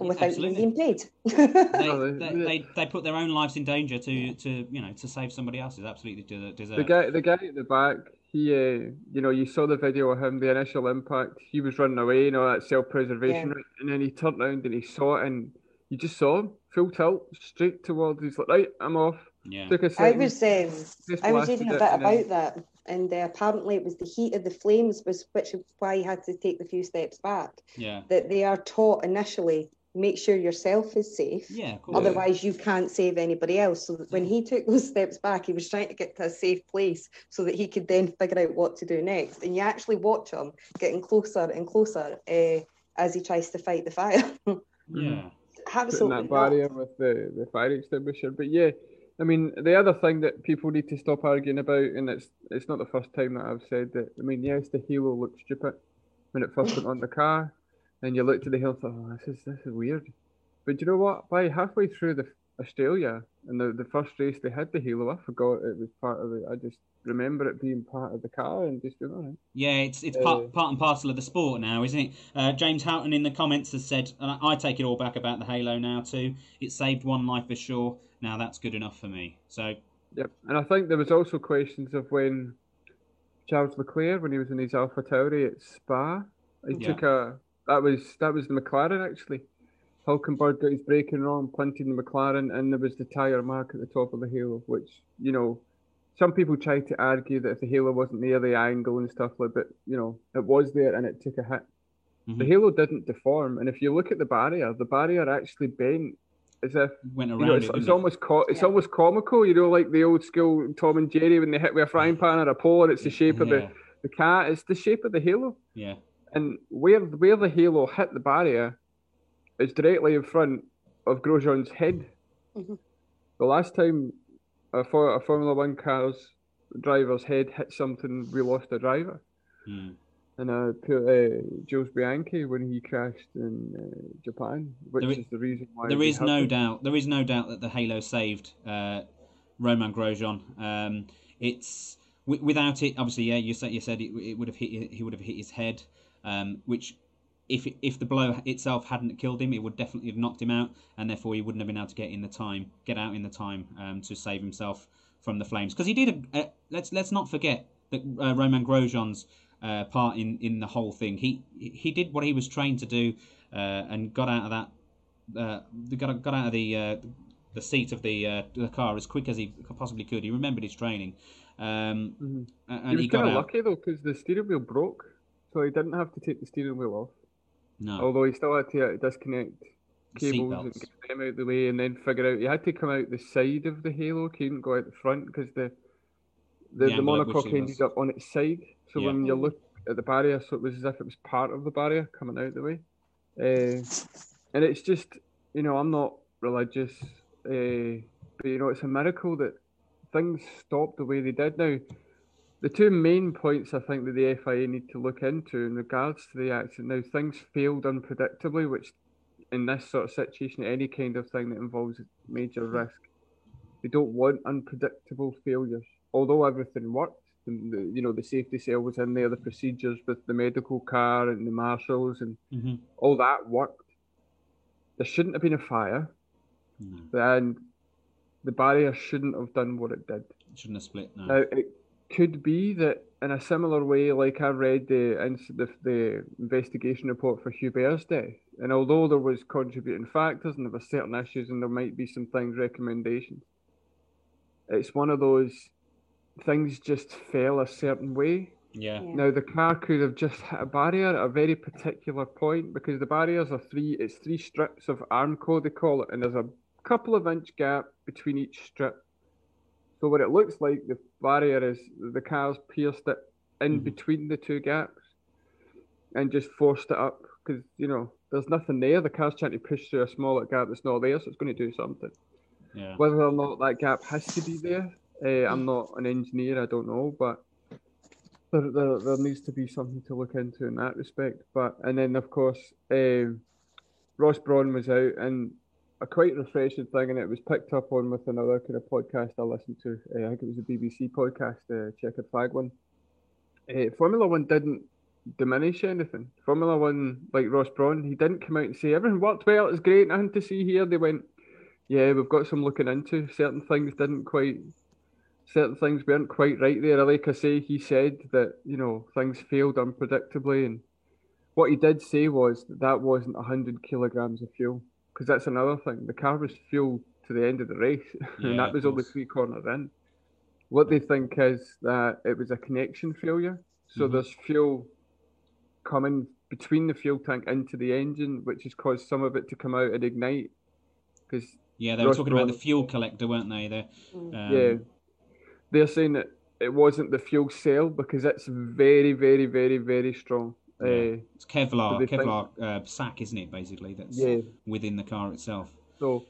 Yeah, without absolutely. being paid. they, they, they- they, they put their own lives in danger to, to you know to save somebody else's. Absolutely de- deserve. The guy, the guy at the back, he, uh, you know, you saw the video of him, the initial impact. He was running away, you know, that self-preservation, Yeah. and then he turned around and he saw it, and you just saw him full tilt straight towards. He's like, right, I'm off. Yeah. Took a I second. was um, I was reading a bit and then- about that, and uh, apparently it was the heat of the flames was which is why he had to take the few steps back. Yeah. That they are taught initially, make sure yourself is safe. Yeah. Of course. Otherwise, you can't save anybody else. So that when he took those steps back, he was trying to get to a safe place so that he could then figure out what to do next. And you actually watch him getting closer and closer uh, as he tries to fight the fire. Yeah. putting Absolutely. that barrier with the, the fire extinguisher. But yeah, I mean, the other thing that people need to stop arguing about, and it's it's not the first time that I've said that. I mean, yes, the Halo looked stupid when it first went on the car, and you looked at the Halo and thought, oh, this is this is weird. But you know what? By halfway through the Australia and the, the first race they had the Halo, I forgot it was part of it. I just remember it being part of the car and just all right. Yeah, it's it's Uh, part part and parcel of the sport now, isn't it? Uh, James Houghton in the comments has said, and I, I take it all back about the Halo now too. It saved one life for sure. Now that's good enough for me. So Yep, and I think there was also questions of when Charles Leclerc, when he was in his Alpha Tauri at Spa, he Yeah. took a that was that was the McLaren actually. Hulkenberg got his braking wrong, punted the McLaren, and there was the tyre mark at the top of the halo, which you know, some people try to argue that if the halo wasn't near the angle and stuff like, but you know, it was there and it took a hit. The Mhm. halo didn't deform, and if you look at the barrier, the barrier actually bent as if went around you know, it's, it. it's almost co- it's Yeah. almost comical, you know, like the old school Tom and Jerry when they hit with a frying pan or a pole, and it's the shape of the, Yeah. the cat. It's the shape of the halo, Yeah. And where where the halo hit the barrier is directly in front of Grosjean's head. Mhm. The last time a, for, a Formula One car's driver's head hit something, we lost a driver. Hmm. And uh, poor, uh, Jules Bianchi when he crashed in uh, Japan, which There is the reason why There we is have no them. doubt. There is no doubt that the Halo saved uh, Romain Grosjean. Um, it's w- without it. Obviously, yeah. You said you said it, it would have hit. He would have hit his head, um, which. If, if the blow itself hadn't killed him, it would definitely have knocked him out, and therefore he wouldn't have been able to get in the time, get out in the time um, to save himself from the flames. Because he did. A, uh, let's let's not forget that uh, Romain Grosjean's uh, part in, in the whole thing. He he did what he was trained to do, uh, and got out of that uh, got got out of the uh, the seat of the uh, the car as quick as he possibly could. He remembered his training, um, Mhm. and He was he got kind of lucky though, because the steering wheel broke, so he didn't have to take the steering wheel off. No, Although he still had to uh, disconnect cables and get them out of the way, and then figure out he had to come out the side of the halo. He couldn't go out the front because the the, The the, angle at which monocoque ended up on its side. So Yeah. when you look at the barrier, so it was as if it was part of the barrier coming out the way. Uh, and it's just, you know, I'm not religious, uh, but you know, it's a miracle that things stopped the way they did. Now, the two main points I think that the FIA need to look into in regards to the accident. Now, things failed unpredictably, which in this sort of situation, any kind of thing that involves major risk, they don't want unpredictable failures. Although everything worked, the, you know, the safety cell was in there, the procedures with the medical car and the marshals and hmm all that worked. There shouldn't have been a fire, no, and the barrier shouldn't have done what it did. It shouldn't have split. No, Now, it could be that in a similar way, like I read the, the the investigation report for Hubert's death, and although there was contributing factors and there were certain issues and there might be some things recommendations, it's one of those things just fell a certain way. yeah, Yeah. Now the car could have just hit a barrier at a very particular point because the barriers are three. It's three strips of Armco they call it, and there's a couple of inch gap between each strip. So what it looks like the barrier is the car's pierced it in Mhm. between the two gaps, and just forced it up because you know there's nothing there. The car's trying to push through a smaller gap that's not there, so it's going to do something. yeah. Whether or not that gap has to be there, uh, I'm not an engineer, I don't know, but there, there, there needs to be something to look into in that respect. But and then of course, um, Ross Brawn was out, and a quite refreshing thing, and it was picked up on with another kind of podcast I listened to. Uh, I think it was a BBC podcast, uh, Checkered Flag one. Uh, Formula One didn't diminish anything. Formula One, like Ross Brawn, he didn't come out and say everything worked well, it's great, nothing to see here. They went, yeah, we've got some looking into. Certain things didn't quite, certain things weren't quite right there. Like I say, he said that you know things failed unpredictably, and what he did say was that that wasn't hundred kilograms of fuel. Because that's another thing. The car was fueled to the end of the race, Yeah, and that was only three corners in. What they think is that it was a connection failure. So Mhm. there's fuel coming between the fuel tank into the engine, which has caused some of it to come out and ignite. Because Yeah, they were talking about the fuel collector, weren't they? The, Mm. um, yeah, they're saying that it wasn't the fuel cell because it's very, very, very, very strong. Yeah. Uh, It's Kevlar, So they think- Kevlar uh, sack, isn't it? Basically, that's yeah. within the car itself. So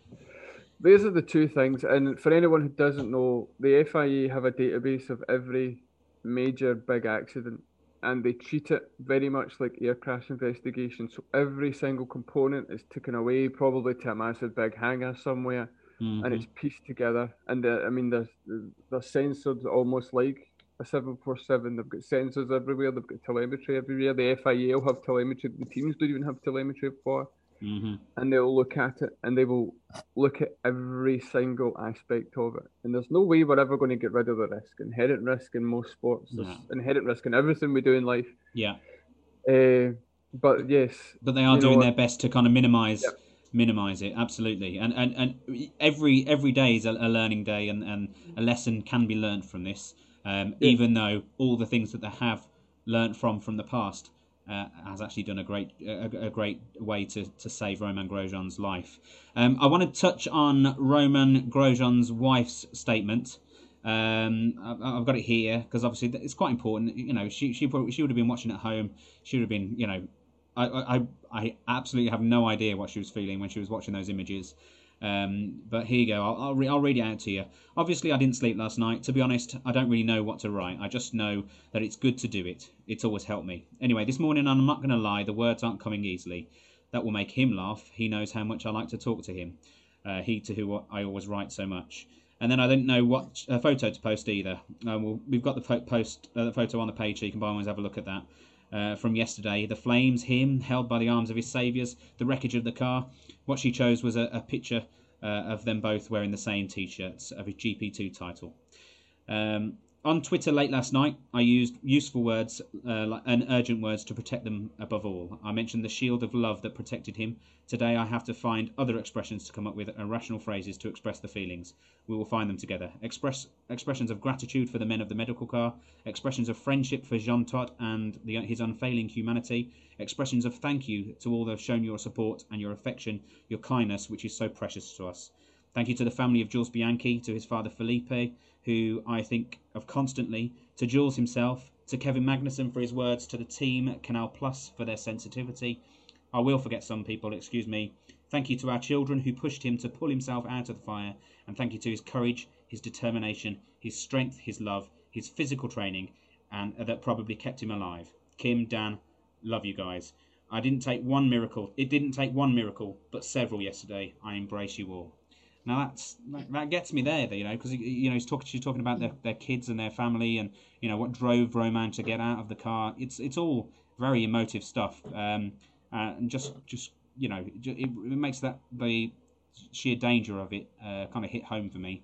these are the two things. And for anyone who doesn't know, the FIA have a database of every major big accident and they treat it very much like air crash investigation. So every single component is taken away, probably to a massive big hangar somewhere, Mhm. and it's pieced together. And uh, I mean, there's there's sensors almost like a 747. They've got sensors everywhere. They've got telemetry everywhere. The FIA will have telemetry. The teams don't even have telemetry for Mhm. and they'll look at it and they will look at every single aspect of it. And there's no way we're ever going to get rid of the risk. Inherent risk in most sports, there's inherent risk in everything we do in life. Yeah, Uh, but yes, but they are know doing their best to kind of minimize minimize it. Absolutely, and and and every every day is a, a learning day, and and a lesson can be learned from this. Um, Yeah. Even though all the things that they have learnt from from the past uh, has actually done a great a, a great way to, to save Romain Grosjean's life. Um, I want to touch on Romain Grosjean's wife's statement. Um, I- I've got it here because obviously it's quite important. You know, she she probably, she would have been watching at home. She would have been, you know, I I- I absolutely have no idea what she was feeling when she was watching those images. Um, but here you go. I'll I'll, re- I'll read it out to you. Obviously, I didn't sleep last night. To be honest, I don't really know what to write. I just know that it's good to do it. It's always helped me. Anyway, this morning I'm not going to lie. The words aren't coming easily. That will make him laugh. He knows how much I like to talk to him. Uh, he to who I always write so much. And then I didn't know what uh, photo to post either. Uh, well, we've got the po- post uh, the photo on the page, so you can by all means have a look at that. Uh, from yesterday, the flames, him held by the arms of his saviours, the wreckage of the car. What she chose was a, a picture uh, of them both wearing the same T-shirts of his GP2 title. Um, on Twitter late last night, I used useful words uh, and urgent words to protect them above all. I mentioned the shield of love that protected him. Today, I have to find other expressions to come up with and rational phrases to express the feelings. We will find them together. Express expressions of gratitude for the men of the medical car, expressions of friendship for Jean Todt and the, his unfailing humanity, expressions of thank you to all that have shown your support and your affection, your kindness, which is so precious to us. Thank you to the family of Jules Bianchi, to his father Philippe, who I think of constantly, to Jules himself, to Kevin Magnussen for his words, to the team at Canal Plus for their sensitivity. I will forget some people, excuse me. Thank you to our children who pushed him to pull himself out of the fire, and thank you to his courage, his determination, his strength, his love, his physical training, and uh, that probably kept him alive. Kim, Dan, love you guys. I didn't take one miracle. It didn't take one miracle, but several yesterday. I embrace you all. Now that's that, that gets me there, you know, because you know he's talking. She's talking about their, their kids and their family, and you know what drove Romain to get out of the car. It's it's all very emotive stuff, um, uh, and just just you know it, it makes that the sheer danger of it uh, kind of hit home for me,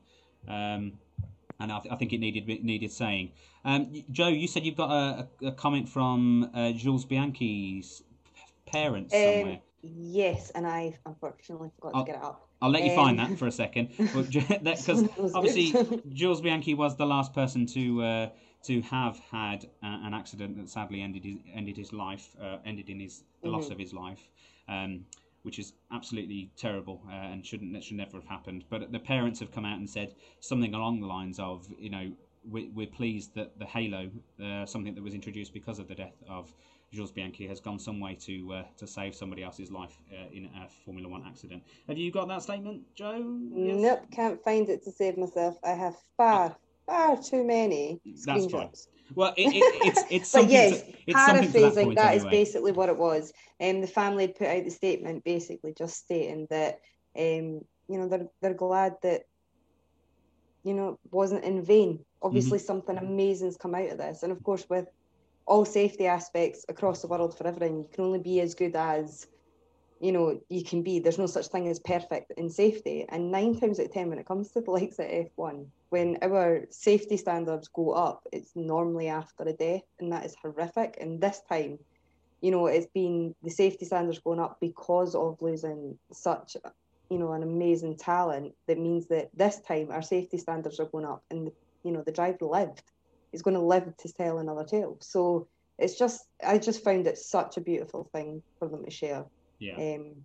um, and I, th- I think it needed it needed saying. Um, Joe, you said you've got a, a, comment from uh, Jules Bianchi's parents somewhere. Um, yes, and I unfortunately forgot I'll- to get it up. I'll let you find Um, that for a second, because obviously. Jules Bianchi was the last person to uh, to have had a, an accident that sadly ended his ended his life, uh, ended in his the loss Mhm. of his life, um, which is absolutely terrible uh, and shouldn't that should never have happened. But the parents have come out and said something along the lines of, you know, we, we're pleased that the halo, uh, something that was introduced because of the death of Jules Bianchi, has gone some way to uh, to save somebody else's life uh, in a Formula One accident. Have you got that statement, Joe? Yes? Nope, can't find it to save myself. I have far, far too many That's fine. Well, it, it, it's it's But something. yes, to, it's something to that Paraphrasing, that is anyway. basically what it was. Um, the family had put out the statement basically just stating that um, you know, they're they're glad that you know, it wasn't in vain. Obviously Mm-hmm. something amazing's come out of this. And of course with all safety aspects across the world for everything, you can only be as good as you know you can be. There's no such thing as perfect in safety. And nine times out of ten when it comes to the likes of F1, when our safety standards go up, it's normally after a death, and that is horrific. And this time you know, it's been the safety standards going up because of losing such, you know, an amazing talent. That means that this time our safety standards are going up, and you know the driver lived. He's going to live to tell another tale. So it's just, I just found it such a beautiful thing for them to share. Yeah. Um,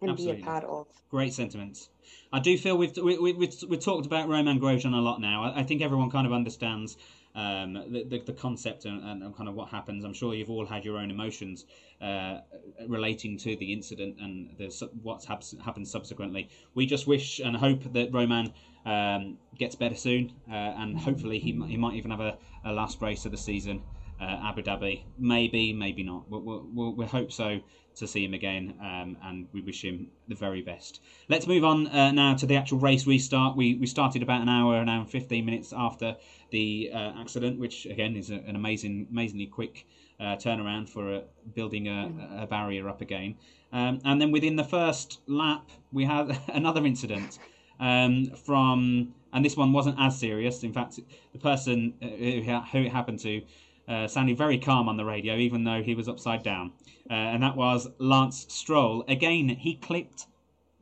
and Absolutely. be a part of. Great sentiments. I do feel we've we, we, we've, we've talked about Romain Grosjean a lot now. I, I think everyone kind of understands um, the, the, the concept and, and, kind of what happens. I'm sure you've all had your own emotions uh, relating to the incident and the, what's happened subsequently. We just wish and hope that Romain um, gets better soon, uh, and hopefully he, he might even have a, a last race of the season. Uh, Abu Dhabi, maybe, maybe not. We'll, we'll, we'll hope so to see him again, um, and we wish him the very best. Let's move on uh, now to the actual race restart. We we started about an hour, an hour and fifteen minutes after the uh, accident, which again is a, an amazing, amazingly quick uh, turnaround for uh, building a, a, barrier up again. Um, and then within the first lap, we had another incident um, from, and this one wasn't as serious. In fact, the person uh, who, who it happened to uh, sounding very calm on the radio, even though he was upside down. Uh, and that was Lance Stroll. Again, he clipped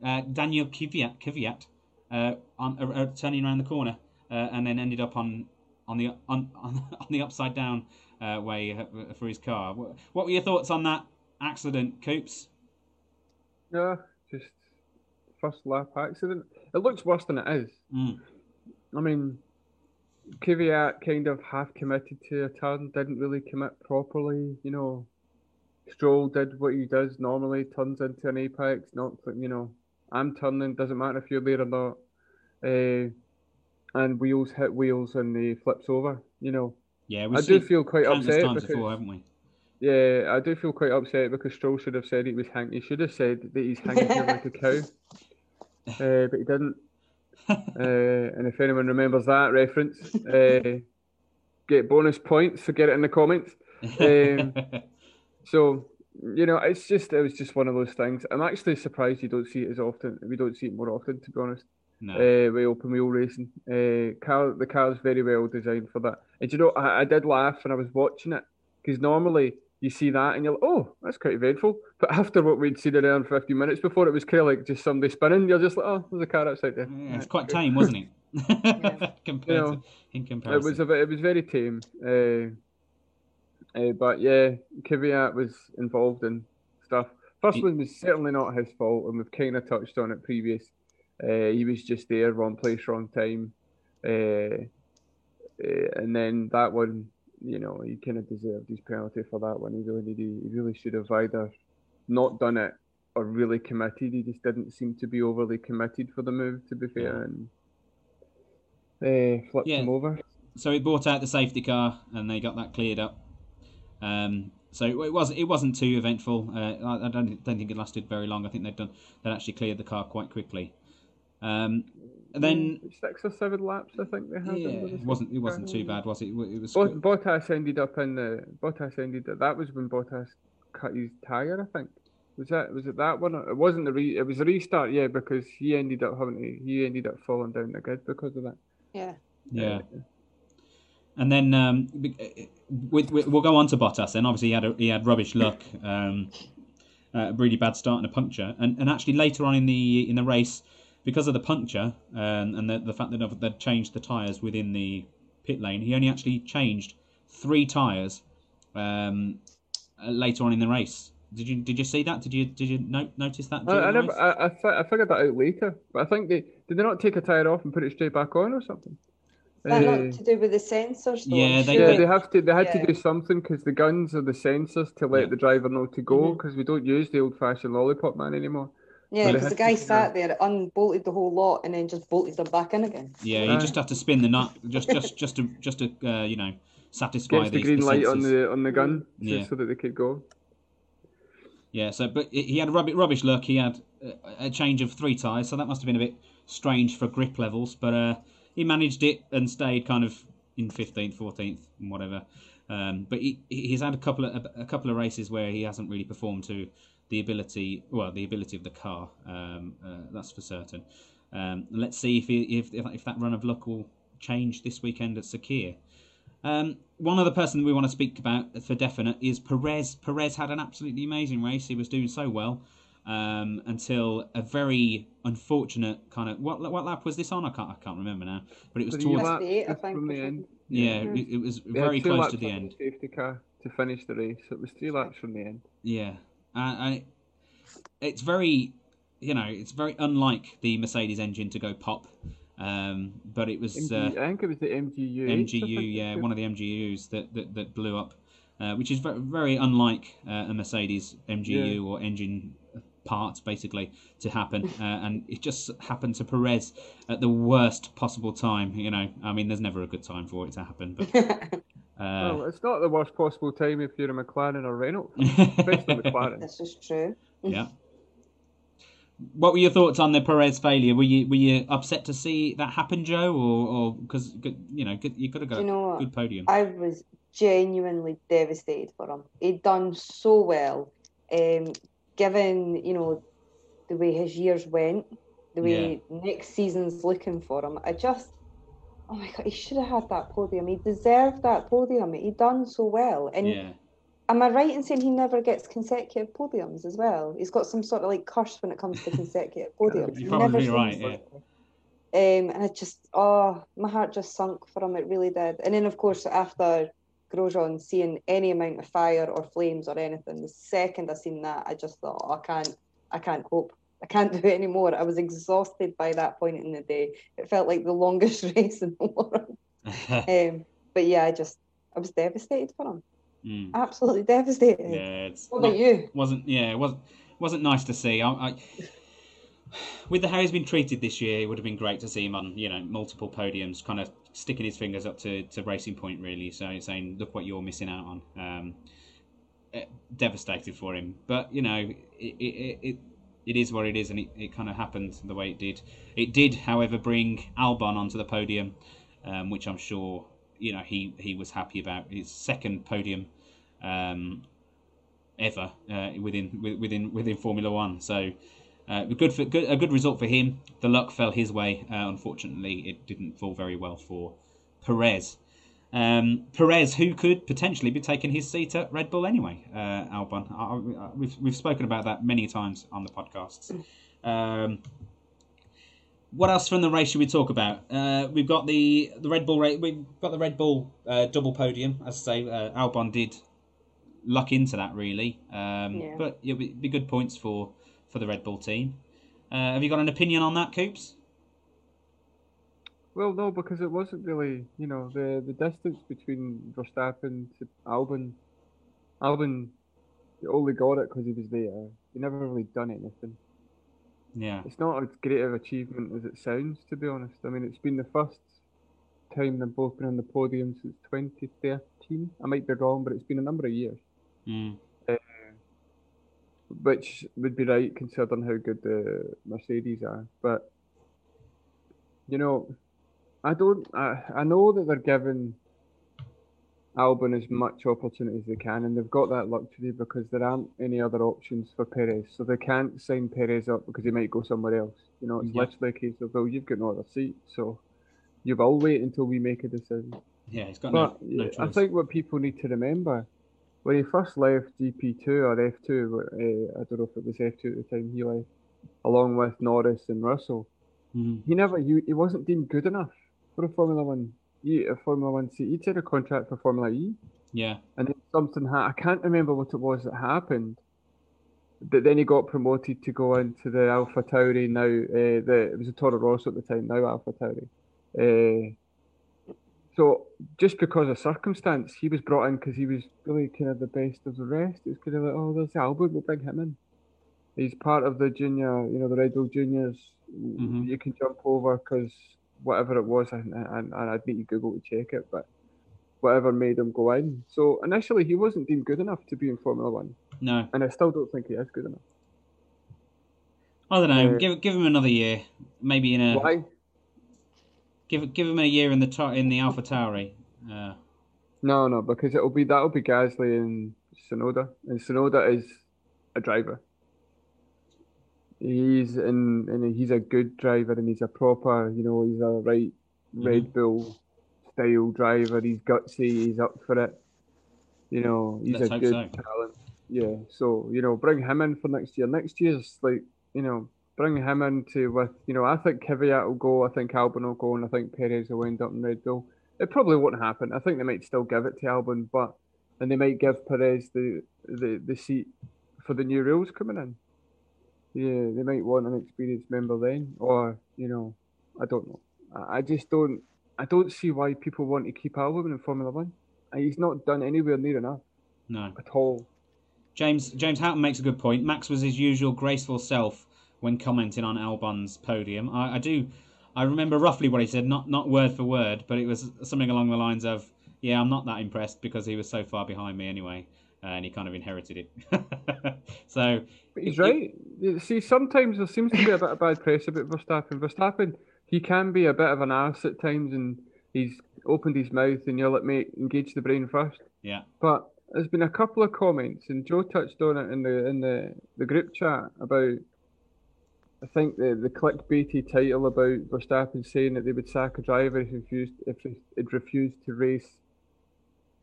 uh, Daniel Kvyat, Kvyat uh, on uh, turning around the corner, and then ended up on on the on on, on the upside down way for his car. What were your thoughts on that accident, Coops? Yeah, just first lap accident. It looks worse than it is. Mm. I mean, Kvyat kind of half committed to a turn, didn't really commit properly. You know, Stroll did what he does normally, turns into an apex. Not you know, I'm turning. Doesn't matter if you're there or not. Uh, and wheels hit wheels and he flips over. You know. Yeah, I do feel quite upset because, before, haven't we? Yeah, I do feel quite upset because Stroll should have said he was hang. He should have said that he's hanging here like a cow, uh, but he didn't uh, and if anyone remembers that reference, uh, get bonus points. So get it in the comments. Um, so you know, it's just it was just one of those things. I'm actually surprised you don't see it as often. We don't see it more often, to be honest. No. Uh, with open wheel racing, uh, car the car's very well designed for that. And you know, I, I did laugh when I was watching it because normally you see that and you're like, oh, that's quite eventful. But after what we'd seen around 50 minutes before, it was kind of like just somebody spinning. You're just like, oh, there's a car outside there. Yeah, it's quite tame, wasn't it? Compared you know, to, in comparison, it was a bit, it was very tame. Uh, uh, but yeah, Kvyat was involved in stuff. First one was certainly not his fault, and we've kind of touched on it previous. Uh, he was just there, wrong place, wrong time. Uh, uh, and then that one you know, he kind of deserved his penalty for that one. He really did. He really should have either not done it or really committed. He just didn't seem to be overly committed for the move, to be fair, and uh, flipped yeah. him over. So he brought out the safety car, and they got that cleared up. Um, so it was it wasn't too eventful. Uh, I, I, don't don't think it lasted very long. I think they'd done they actually cleared the car quite quickly. Um, and then mm, six or seven laps, I think they had. Yeah, it wasn't it wasn't too bad, was it? It was. Bottas ended up in the Bottas ended. That was when Bottas cut his tire, I think. Was that was it that one? It wasn't the re. It was a restart, yeah, because he ended up having to, he ended up falling down the grid because of that. Yeah. Yeah. And then um, with, with, we'll go on to Bottas. Then obviously he had a, he had rubbish luck, um, a really bad start and a puncture, and, and actually later on in the in the race, because of the puncture um, and the, the fact that they'd changed the tyres within the pit lane, he only actually changed three tyres um, uh, later on in the race. Did you did you see that? Did you did you no, notice that? I, I, never, I, I, I figured that out later, but I think they did they not take a tyre off and put it straight back on or something. That uh, not to do with the sensors, though. Yeah, they, yeah, they, have to. They had yeah. to do something because the guns are the sensors to let yeah. the driver know to go. Because mm-hmm. we don't use the old-fashioned lollipop man anymore. Yeah, because the guy sat there, unbolted the whole lot, and then just bolted them back in again. Yeah, you just have to spin the nut, just just just to just to uh, you know satisfy Gets the green light on the on the gun, yeah. so that they could go. Yeah, so but he had a rubbish, rubbish look. He had a change of three tyres, so that must have been a bit strange for grip levels. But uh, he managed it and stayed kind of in fifteenth, fourteenth, and whatever. Um, but he, he's had a couple of a, a couple of races where he hasn't really performed to the ability, well, the ability of the car. Um, uh, that's for certain. Um, let's see if, he, if, if if that run of luck will change this weekend at Sakhir. Um, one other person we want to speak about for definite is Perez. Perez had an absolutely amazing race. He was doing so well um, until a very unfortunate kind of what what lap was this on? I can't I can't remember now. But it was Three towards laps Eight, I think, from the end. yeah, Yeah. it, it was very close to the on end. Safety car to finish the race. It was three laps from the end. Yeah, and, and it, it's very, you know, it's very unlike the Mercedes engine to go pop. Um, but it was MG, uh, I think it was the MGU. MGU, yeah, one of the MGUs that that, that blew up, uh, which is very, very unlike uh, a Mercedes MGU Yeah. or engine parts basically to happen, uh, and it just happened to Perez at the worst possible time. You know, I mean, there's never a good time for it to happen, but. Uh, Well, it's not the worst possible time if you're a McLaren or Renault, especially McLaren. this is true. Yeah. What were your thoughts on the Perez failure? Were you were you upset to see that happen, Joe, or or because you know you could have got Do you know a what? good podium? I was genuinely devastated for him. He'd done so well, um, given you know the way his years went, the way next season's looking for him. I just, oh my god, he should have had that podium. He deserved that podium. He'd done so well, and yeah, am I right in saying he never gets consecutive podiums as well? He's got some sort of like curse when it comes to consecutive podiums. you're probably never right. Yeah. um, and it just, oh, my heart just sunk for him. It really did. And then, of course, after Grosjean seeing any amount of fire or flames or anything, the second I seen that, I just thought, oh, I can't, I can't cope. I can't do it anymore. I was exhausted by that point in the day. It felt like the longest race in the world. Um, but yeah, I just, I was devastated for him. Mm. Absolutely devastated. yeah, it's What not- about you? wasn't yeah it wasn't wasn't nice to see. I, I with the how he's been treated this year, it would have been great to see him on you know multiple podiums, kind of sticking his fingers up to, to Racing Point really, so saying look what you're missing out on. Um, eh, devastated for him, but you know it it, it, it is what it is, and it, it kind of happened the way it did. It did, however, bring Albon onto the podium, um, which I'm sure you know he he was happy about his second podium. Um, ever uh, within within within Formula One. So uh, good for good, a good result for him. The luck fell his way. Uh, unfortunately, it didn't fall very well for Perez. Um, Perez, who could potentially be taking his seat at Red Bull anyway. Uh, Albon, I, I, we've we've spoken about that many times on the podcasts. Um, what else from the race should we talk about? Uh, we've got the the Red Bull race. We've got the Red Bull uh, double podium. As I say, uh, Albon did luck into that really. Um, Yeah. But it'll be, be good points for for the Red Bull team. Uh, have you got an opinion on that, Coops? Well, no, because it wasn't really, you know, the the distance between Verstappen to Albon. Albon only got it because he was there. He never really done anything. Yeah. It's not as great of achievement as it sounds, to be honest. I mean, it's been the first time they've both been on the podium since 2013. I might be wrong, but it's been a number of years, Mm. which would be right considering how good the Mercedes are. But you know, I don't. I, I know that they're giving Albon as much opportunity as they can, and they've got that luxury because there aren't any other options for Perez, so they can't sign Perez up because he might go somewhere else. You know, it's Yeah. literally a case of well, you've got no other seat, so you will wait until we make a decision. Yeah, he's got But no, no choice. I think what people need to remember when he first left GP2 or F2, uh, I don't know if it was F2 at the time he left, along with Norris and Russell, Mhm. he never he wasn't deemed good enough for a Formula One E, a Formula One. He'd had a contract for Formula E, Yeah. and then something ha- I can't remember what it was that happened. But then he got promoted to go into the Alpha Tauri. Now uh, the it was a Toro Rosso at the time. Now Alpha Tauri. Uh, so just because of circumstance, he was brought in because he was really kind of the best of the rest. It's kind of like, oh, there's Albert, we'll bring him in. He's part of the junior, you know, the Red Bull juniors. Mhm. You can jump over because whatever it was, and, and, and I'd need to Google to check it, but whatever made him go in. So initially, he wasn't deemed good enough to be in Formula One, No. and I still don't think he is good enough. I don't know. Uh, give give him another year. Maybe in a Why? give give him a year in the in the Alpha Tauri. Uh, No, no, because it'll be that'll be Gasly and Tsunoda, and Tsunoda is a driver. He's in, and he's a good driver, and he's a proper, you know, he's a right Red mm-hmm. Bull style driver. He's gutsy. He's up for it. You know, he's Let's a good so. talent. Yeah. So you know, bring him in for next year. Next year's like you know, bring him into with you know. I think Kvyat will go. I think Albon will go, and I think Perez will end up in Red Bull. It probably won't happen. I think they might still give it to Albon, but and they might give Perez the the, the seat for the new rules coming in. Yeah, they might want an experienced member then, or you know, I don't know. I, just don't. I don't see why people want to keep Albon in Formula One. And He's not done anywhere near enough No. at all. James James Houghton makes a good point. Max was his usual graceful self when commenting on Albon's podium. I, I do, I remember roughly what he said, not not word for word, but it was something along the lines of, "Yeah, I'm not that impressed because he was so far behind me anyway, and he kind of inherited it." so But he's It- right. You See, sometimes there seems to be a bit of bad press about Verstappen. Verstappen, he can be a bit of an ass at times, and he's opened his mouth, and you're like, mate, engage the brain first. yeah, But there's been a couple of comments, and Joe touched on it in the in the, the group chat about. I think the the clickbaity title about Verstappen saying that they would sack a driver if he refused if he refused to race,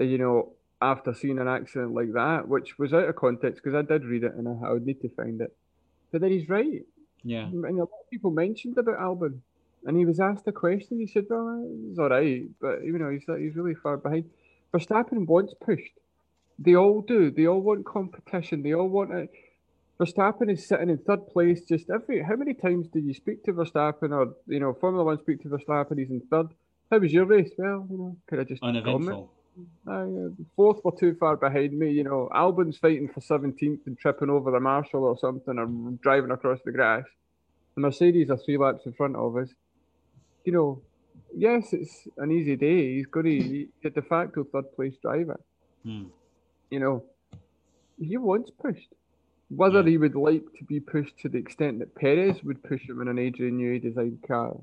you know, after seeing an accident like that, which was out of context because I did read it and I, I would need to find it. But then he's right, yeah, and a lot of people mentioned about Albon, and he was asked a question. He said, "Well, he's all right, but you know, he's he's really far behind." Verstappen wants pushed. They all do. They all want competition. They all want it. Verstappen is sitting in third place. Just every how many times do you speak to Verstappen or you know Formula One speak to Verstappen? He's in third. How was your race? Well, you know, could I just comment? Uh, fourth were too far behind me. You know, Albon's fighting for seventeenth and tripping over the marshal or something, or driving across the grass. The Mercedes are three laps in front of us. You know, yes, it's an easy day. He's got to he's a de facto third place driver. Hmm. You know, he wants pushed. Whether Yeah. he would like to be pushed to the extent that Perez would push him in an Adrian Newey designed car,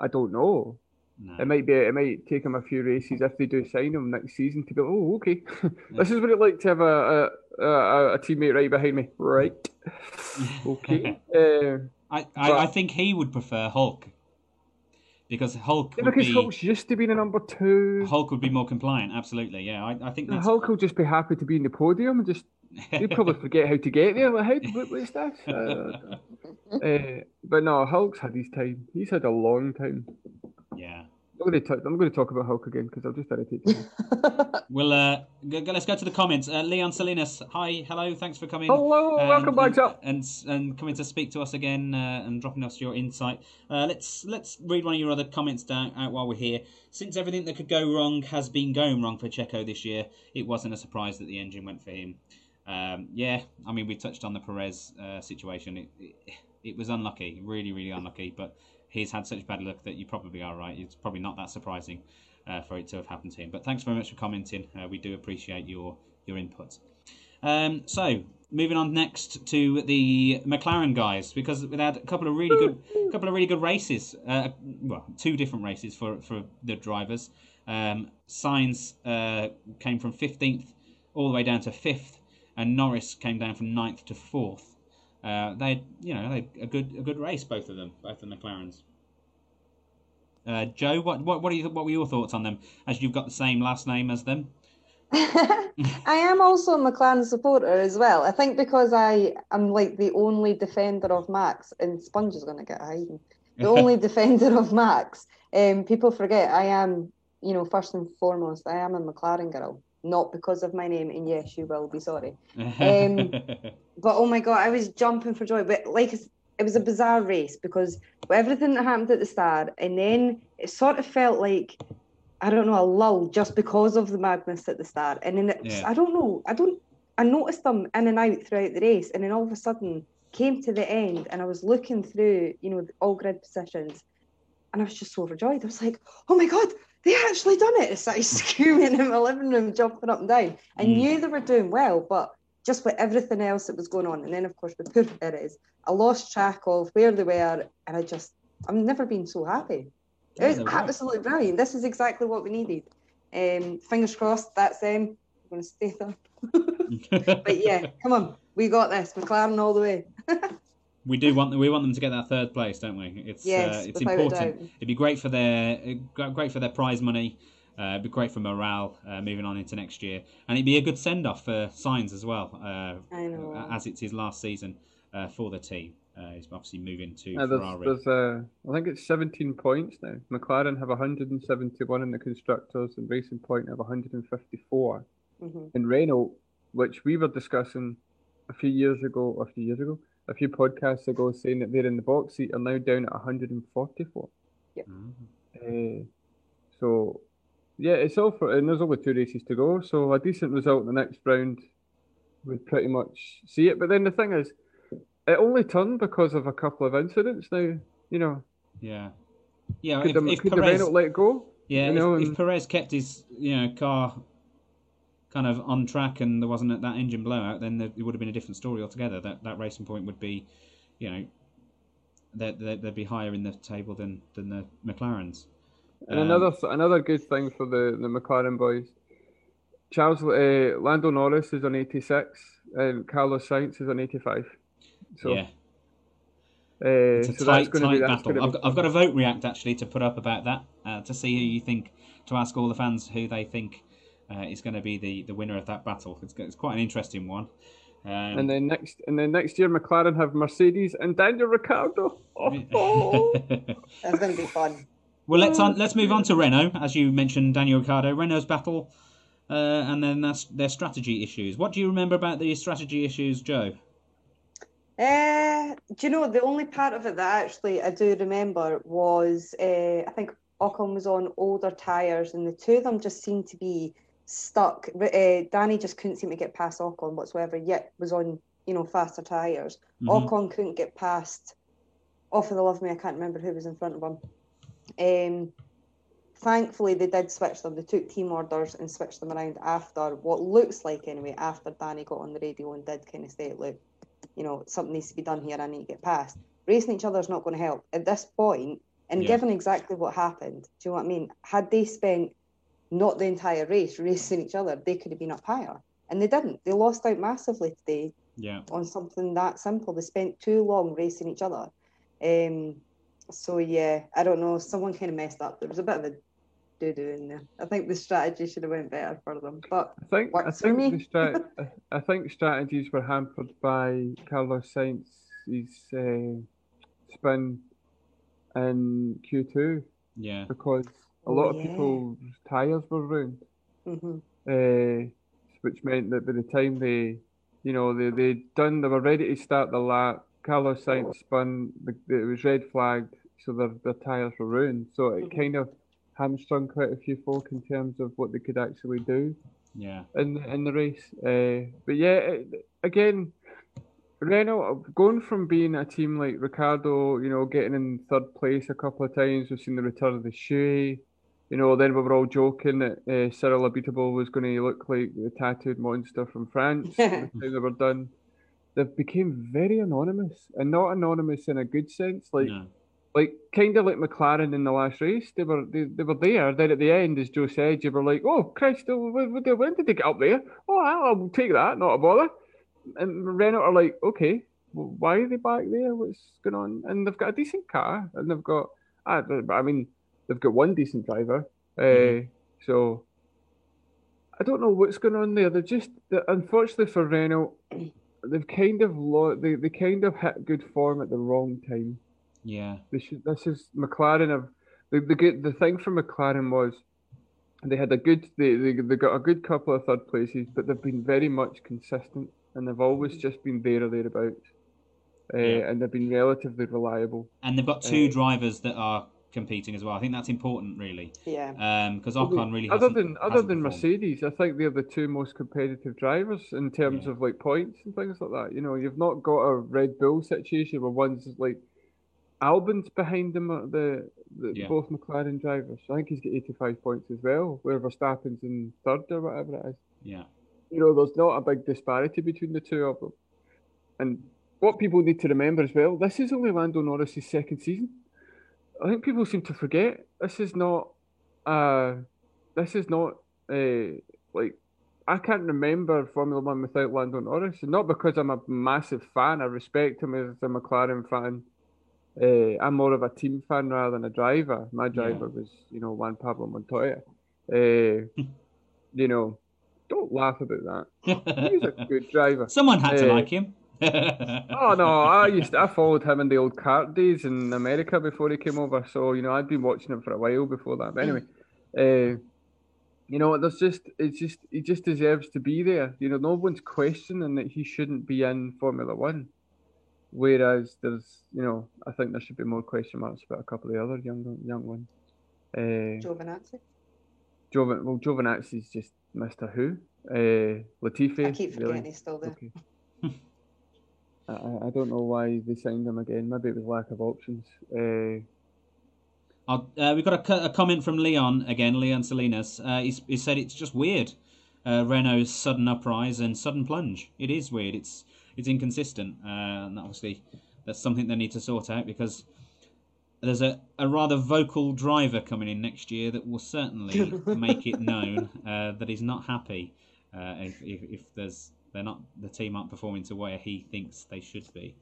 I don't know. No. It might be. It might take him a few races if they do sign him next season to be. Oh, okay. this is what it like to have a a, a, a teammate right behind me. Right. Okay. uh, I, I, I think he would prefer Hulk because Hulk yeah, because be Hulk's used to being a number two. Hulk would be more compliant. Absolutely, yeah. I, I think that's Hulk will just be happy to be in the podium and just. He'd probably forget how to get there. Like, how, what, what's this? Uh, uh, but no, Hulk's had his time. He's had a long time. Yeah. I'm going to talk, I'm going to talk about Hulk again because I'll just irritate him. Well, uh, go, go- let's go to the comments. Uh, Leon Salinas, hi, hello, thanks for coming. Hello, and- welcome back and, up. and and coming to speak to us again uh, and dropping us your insight. Uh, let's let's read one of your other comments down out while we're here. Since everything that could go wrong has been going wrong for Checo this year, it wasn't a surprise that the engine went for him. Um, yeah, I mean we touched on the Perez uh, situation. It, it it was unlucky, really really unlucky, but he's had such bad luck that you probably are right. It's probably not that surprising uh, for it to have happened to him. But thanks very much for commenting. Uh, we do appreciate your your input. Um, so moving on next to the McLaren guys because we had a couple of really good couple of really good races. Uh, well, two different races for for the drivers. Um, Sainz uh, came from fifteenth all the way down to fifth, and Norris came down from 9th to fourth. Uh, they, you know, they a good a good race, both of them, both the McLarens. Uh, Joe, what what what, are you, what were your thoughts on them? As you've got the same last name as them. I am also a McLaren supporter as well. I think because I am like the only defender of Max, and Sponge is going to get hiding. The only defender of Max. Um, people forget I am, you know, first and foremost, I am a McLaren girl, not because of my name. And yes, you will be sorry. Um, But oh my god, I was jumping for joy. But like it was a bizarre race because everything that happened at the start, and then it sort of felt like I don't know a lull just because of the madness at the start, and then it, Yeah. I don't know, I don't, I noticed them in and out throughout the race, and then all of a sudden came to the end, and I was looking through, you know, all grid positions, and I was just so overjoyed. I was like, oh my god. They actually done it. I started screaming in my living room, jumping up and down. I Mm. knew they were doing well, but just with everything else that was going on. And then, of course, with poor Perez, I lost track of where they were, and I just, I've never been so happy. Yeah, It was absolutely brilliant. This is exactly what we needed. Um, fingers crossed, that's them. I'm going to stay there. But yeah, come on, we got this. McLaren all the way. We do want we want them to get that third place, don't we? It's Yes, uh, it's important. doubt. It'd be great for their uh, great for their prize money. Uh, it'd be great for morale uh, moving on into next year, and it'd be a good send off for Sainz as well. Uh, I know. as it's his last season uh, for the team. Uh, he's obviously moving to Yeah, there's, Ferrari. there's uh, I think it's 17 points now. McLaren have 171 in the constructors, and Racing Point have 154. Mhm. And Renault, which we were discussing a few years ago, a few years ago, a few podcasts ago, saying that they're in the box seat, are now down at 144. Mhm. Uh, so, yeah, it's all for, and there's only two races to go. So a decent result in the next round would pretty much see it. But then the thing is, it only turned because of a couple of incidents. Now, you know, Yeah, yeah. could, if, the, if could Perez, Renault let go? yeah, you if, know, if and- Perez kept his you know car kind of on track and there wasn't that engine blowout, then there, it would have been a different story altogether. That that racing point would be, you know, they'd, they'd, they'd be higher in the table than than the McLarens. And Um, another another good thing for the, the McLaren boys, Charles uh, Lando Norris is on 86 and Carlos Sainz is on 85. So, yeah, uh, it's a so tight, that's going to tight be that's battle. going I've got, I've got a vote react actually to put up about that uh, to see who you think to ask all the fans who they think uh, is going to be the, the winner of that battle. It's, it's quite an interesting one. Um, And then next, and then next year, McLaren have Mercedes and Daniel Ricciardo. Oh, oh. That's going to be fun. Well, let's on, let's move on to Renault, as you mentioned, Daniel Ricciardo. Renault's battle, uh, and then that's their strategy issues. What do you remember about the strategy issues, Joe? Uh, do you know the only part of it that actually I do remember was uh, I think Ocon was on older tires and the two of them just seemed to be stuck. Uh, Danny just couldn't seem to get past Ocon whatsoever. Yet was on you know faster tires. Mhm. Ocon couldn't get past. Oh, for the love of me, I can't remember who was in front of him. Um, thankfully, they did switch them. They took team orders and switched them around after what looks like anyway. After Danny got on the radio and did kind of say, "Look, you know, something needs to be done here. I need to get past." Racing each other is not going to help at this point. And Yeah. given exactly what happened, do you know what I mean? Had they spent not the entire race racing each other, they could have been up higher, and they didn't. They lost out massively today Yeah, on something that simple. They spent too long racing each other. Um, so yeah, I don't know. Someone kind of messed up. There was a bit of a doo doo in there. I think the strategy should have went better for them. But I think I Works for think me. the strat- I- I think strategies were hampered by Carlos Sainz's uh, spin in Q2 yeah, because a Oh, lot of yeah. people's tires were ruined. mhm, uh, which meant that by the time they, you know, they they done, they were ready to start the lap. Carlos Sainz spun, the, the, it was red flagged, so their their tires were ruined. So it Mhm. kind of hamstrung quite a few folk in terms of what they could actually do yeah, in the, in the race. Uh, but yeah, it, again, Renault going from being a team like Ricardo, you know, getting in third place a couple of times. We've seen the return of the shoey. You know, then we were all joking that uh, Cyril Abiteboul was going to look like the tattooed monster from France by the time they were done. They became very anonymous, and not anonymous in a good sense. Like, no, like kind of like McLaren in the last race. They were they, they were there. Then at the end, as Joe said, you were like, "Oh Christ, oh, when, when did- they get up there? Oh, I'll, take that, not a bother." And Renault are like, "Okay, well, why are they back there? What's going on?" And they've got a decent car, and they've got, I, I mean, they've got one decent driver. Mhm. Uh, so I don't know what's going on there. They're just, unfortunately for Renault, they've kind of lo- they they kind of hit good form at the wrong time. yeah, They should, this is McLaren have the the good the thing for McLaren was they had a good they, they they got a good couple of third places, but they've been very much consistent and they've always just been there or thereabouts. Uh, Yeah. and they've been relatively reliable. and they've got two Uh, drivers that are competing as well. I think that's important, really, yeah. because Ocon really other hasn't, than other hasn't than performed. Mercedes, I think they're the two most competitive drivers in terms Yeah. of like points and things like that. You know, you've not got a Red Bull situation where one's like Albon's behind them, uh, the, the Yeah. both McLaren drivers. I think he's got 85 points as well, where Verstappen's in third or whatever it is. Yeah, You know, there's not a big disparity between the two of them. And what people need to remember as well, this is only Lando Norris's second season. I think people seem to forget this is not, uh, this is not uh, like I can't remember Formula One without Lando Norris, and not because I'm a massive fan. I respect him as a McLaren fan. Uh, I'm more of a team fan rather than a driver. My driver yeah. was, you know, Juan Pablo Montoya. Uh, you know, don't laugh about that. He's a good driver. Someone had to uh, like him. oh no, I used to, I followed him in the old kart days in America before he came over. So you know, I'd been watching him for a while before that. But anyway, uh, you know, there's just it's just he just deserves to be there. You know, no one's questioning that he shouldn't be in Formula One. Whereas there's, you know, I think there should be more question marks about a couple of the other young young ones. Uh, Giovinazzi. Jovan, well, Giovinazzi's just Mr. Who. Uh, Latifi. I keep forgetting really? he's still there. Okay. I, I don't know why they signed him again. Maybe it was lack of options. Uh, uh, we've got a, a, comment from Leon again, Leon Salinas. Uh, he said it's just weird. Uh, Renault's sudden uprise and sudden plunge. It is weird. It's it's inconsistent, uh, and obviously that's something they need to sort out because there's a, a rather vocal driver coming in next year that will certainly make it known uh, that he's not happy uh, if, if, if there's they're not the team aren't performing to where he thinks they should be.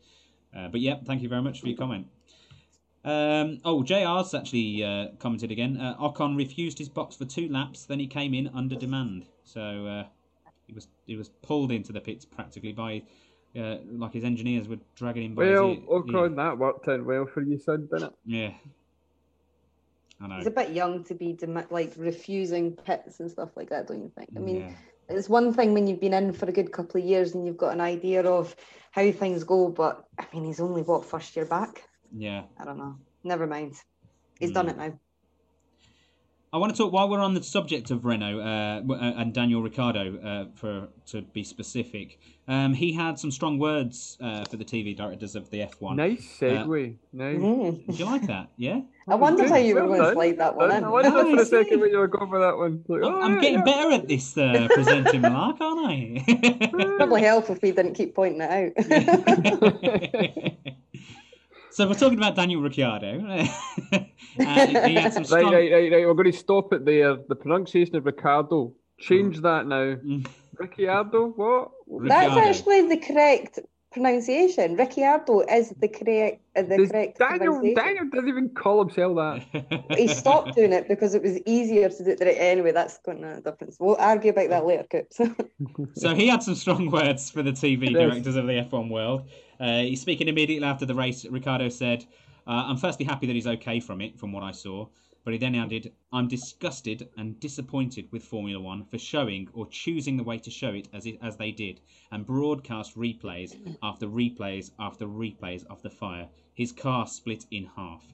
but yeah, thank you very much for your comment. Um, oh, JR's actually uh, commented again. Uh, Ocon refused his box for two laps, then he came in under demand. So uh, he was he was pulled into the pits practically by uh, like his engineers were dragging him by. Well, his, Ocon, that worked out well for you, son, didn't it? Yeah. I know. He's a bit young to be dem- like refusing pits and stuff like that, don't you think? I mean, yeah. It's one thing when you've been in for a good couple of years and you've got an idea of how things go, but I mean, he's only what first year back. Yeah. I don't know. Never mind. He's mm. done it now. I want to talk while we're on the subject of Renault uh, uh, and Daniel Ricciardo, uh, for to be specific. Um, he had some strong words uh, for the TV directors of the F1. Nice segue. nice. Mm. Did you like that? Yeah. I wondered how you were going to slide that one. I wondered for a second when you were going for that one. Like, oh, I'm yeah, getting yeah. better at this uh, presenting, Mark, aren't I? Probably help if we didn't keep pointing it out. So we're talking about Daniel Ricciardo. uh, he had some strong... Right, right, right, right. We're going to stop it there. The pronunciation of Ricardo. Change mm. that now. Mm. Ricciardo, what? That's actually the correct pronunciation. Ricciardo is the correct uh, the Does correct Daniel Daniel doesn't even call himself that. he stopped doing it because it was easier to do it anyway. That's going to a difference. We'll argue about that later, Coops. so he had some strong words for the TV directors of the F1 world. Uh, he's speaking immediately after the race. Ricardo said, uh, "I'm firstly happy that he's okay from it, from what I saw." But he then added, I'm disgusted and disappointed with Formula One for showing or choosing the way to show it as, it, as they did and broadcast replays after replays after replays of the fire. His car split in half.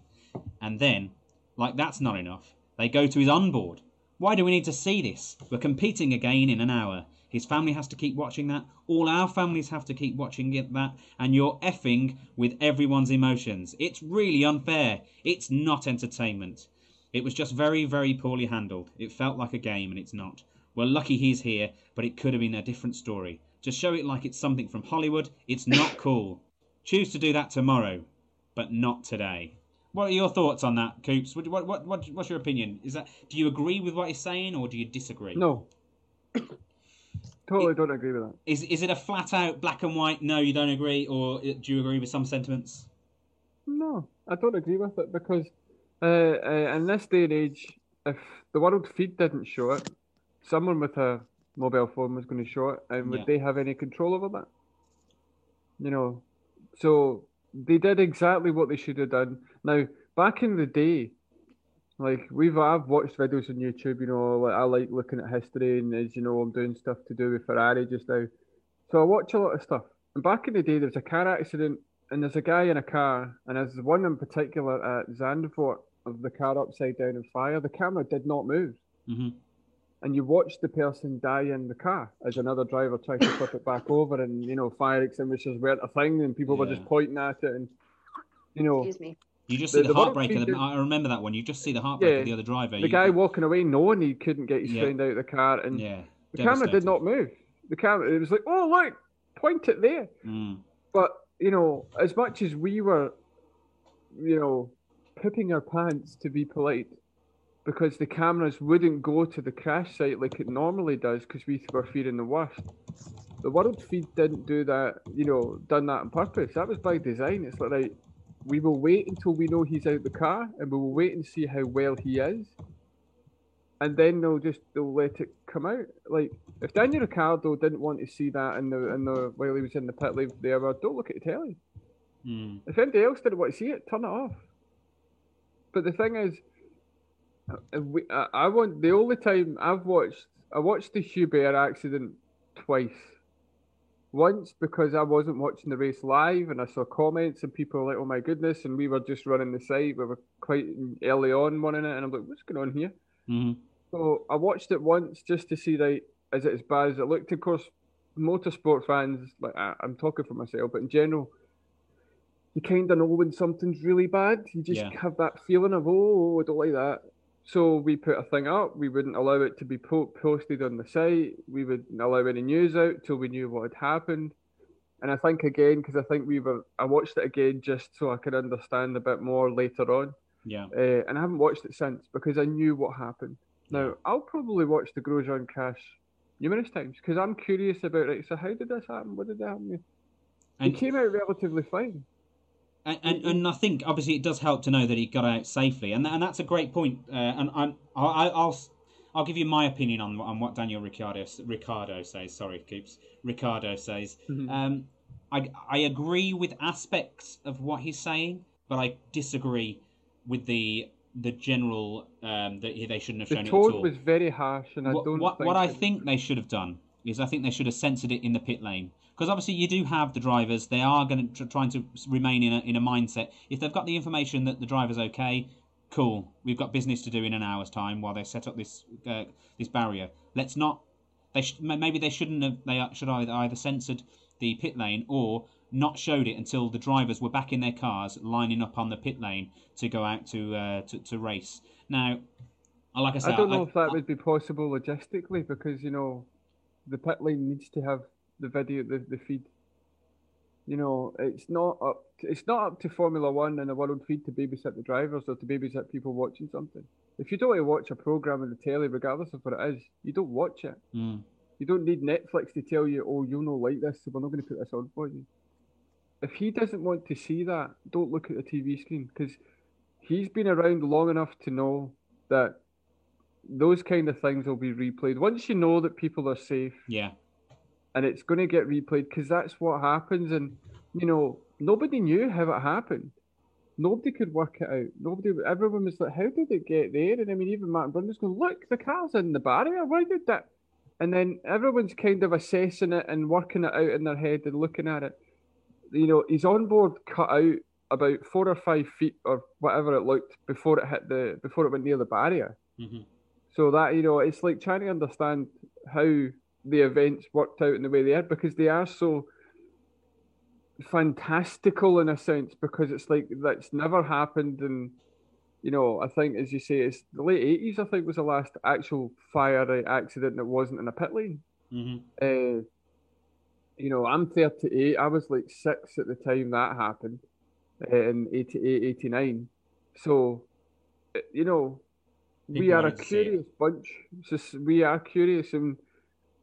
And then, like that's not enough, they go to his onboard. Why do we need to see this? We're competing again in an hour. His family has to keep watching that. All our families have to keep watching it, that. And you're effing with everyone's emotions. It's really unfair. It's not entertainment. It was just very, very poorly handled. It felt like a game, and it's not. We're lucky he's here, but it could have been a different story. Just show it like it's something from Hollywood. It's not cool. Choose to do that tomorrow, but not today. What are your thoughts on that, Coops? What, what, what, what, what's your opinion? Is that do you agree with what he's saying, or do you disagree? No. totally it, don't agree with that. Is is it a flat out black and white? No, you don't agree, or do you agree with some sentiments? No, I don't agree with it because uh, uh, in this day and age, if the world feed didn't show it, someone with a mobile phone was going to show it, and would yeah. they have any control over that? You know, so they did exactly what they should have done. Now, back in the day, like we've I've watched videos on YouTube. You know, like I like looking at history, and as you know, I'm doing stuff to do with Ferrari just now. So I watch a lot of stuff. And back in the day, there was a car accident, and there's a guy in a car, and there's one in particular at Zandvoort of the car upside down in fire, the camera did not move. Mm-hmm. And you watched the person die in the car as another driver tried to flip it back over, and you know, fire extinguishers weren't a thing, and people yeah. were just pointing at it, and you know. Excuse me. You just see the, the, heartbreak of the. I remember that one. You just see the heartbreak yeah, of the other driver. The you, guy walking away, knowing he couldn't get his yeah. friend out of the car, and yeah, the camera did not move. The camera, it was like, oh look, point it there. Mm. But you know, as much as we were, you know, pooping our pants to be polite because the cameras wouldn't go to the crash site like it normally does because we were fearing the worst. The world feed didn't do that, you know, done that on purpose. That was by design. It's like, right, we will wait until we know he's out the car and we will wait and see how well he is. And then they'll just they'll let it come out. Like if Daniel Ricciardo didn't want to see that in the in the while he was in the pit lane there, well, don't look at the telly. Mm. If anybody else didn't want to see it, turn it off. But the thing is, we, I, I want the only time I've watched I watched the Hubert accident twice. Once because I wasn't watching the race live and I saw comments and people were like, "Oh my goodness!" and we were just running the site. We were quite early on running it, and I'm like, "What's going on here?" Mm-hmm. So I watched it once just to see like, is it as bad as it looked? Of course, motorsport fans, like I, I'm talking for myself, but in general, you kind of know when something's really bad. You just Yeah. have that feeling of, oh, I don't like that. So we put a thing up. We wouldn't allow it to be po- posted on the site. We wouldn't allow any news out till we knew what had happened. And I think again, because I think we were, I watched it again just so I could understand a bit more later on. Yeah. Uh, and I haven't watched it since because I knew what happened. Now I'll probably watch the Grosjean crash numerous times because I'm curious about it. So how did this happen? What did that happen? He And, came out relatively fine. And, and and I think obviously it does help to know that he got out safely, and and that's a great point. Uh, and I'm I, I'll I'll give you my opinion on on what Daniel Ricciardo Ricardo says. Sorry, Coops. Ricardo says. Mhm. Um, I I agree with aspects of what he's saying, but I disagree with the the general um, that they shouldn't have The shown it at all. was very harsh, and I what, don't. what, think what I think they should have done is I think they should have censored it in the pit lane because obviously you do have the drivers. They are going to tr- trying to remain in a in a mindset. If they've got the information that the driver's okay, cool. We've got business to do in an hour's time while they set up this uh, this barrier. Let's not. They sh- maybe they shouldn't have. They should either either censored the pit lane or not showed it until the drivers were back in their cars lining up on the pit lane to go out to uh, to, to race. Now, like I said, I don't know if that would be possible logistically because you know, the pit lane needs to have the video, the, the feed. You know, it's not up. It's not up to Formula One and the World Feed to babysit the drivers or to babysit people watching something. If you don't want to watch a program on the telly, regardless of what it is, you don't watch it. Mm, You don't need Netflix to tell you, oh, you'll not like this, so we're not going to put this on for you. If he doesn't want to see that, don't look at the TV screen because he's been around long enough to know that those kind of things will be replayed. Once you know that people are safe yeah. And it's going to get replayed because that's what happens. And, you know, nobody knew how it happened. Nobody could work it out. Nobody, everyone was like, how did it get there? And I mean, even Martin Brundle's going, look, the car's in the barrier. Why did that? And then everyone's kind of assessing it and working it out in their head and looking at it. You know, he's on board cut out about four or five feet or whatever it looked before it hit the before it went near the barrier. hmm So that you know, it's like trying to understand how the events worked out in the way they are because they are so fantastical in a sense because it's like that's never happened and you know I think as you say it's the late eighties I think was the last actual fire accident that wasn't in a pit lane. hmm Uh, you know I'm 38 I was like six at the time that happened uh, in 88 89 so uh, you know we are a wanted to see it. curious bunch. Just we are curious, and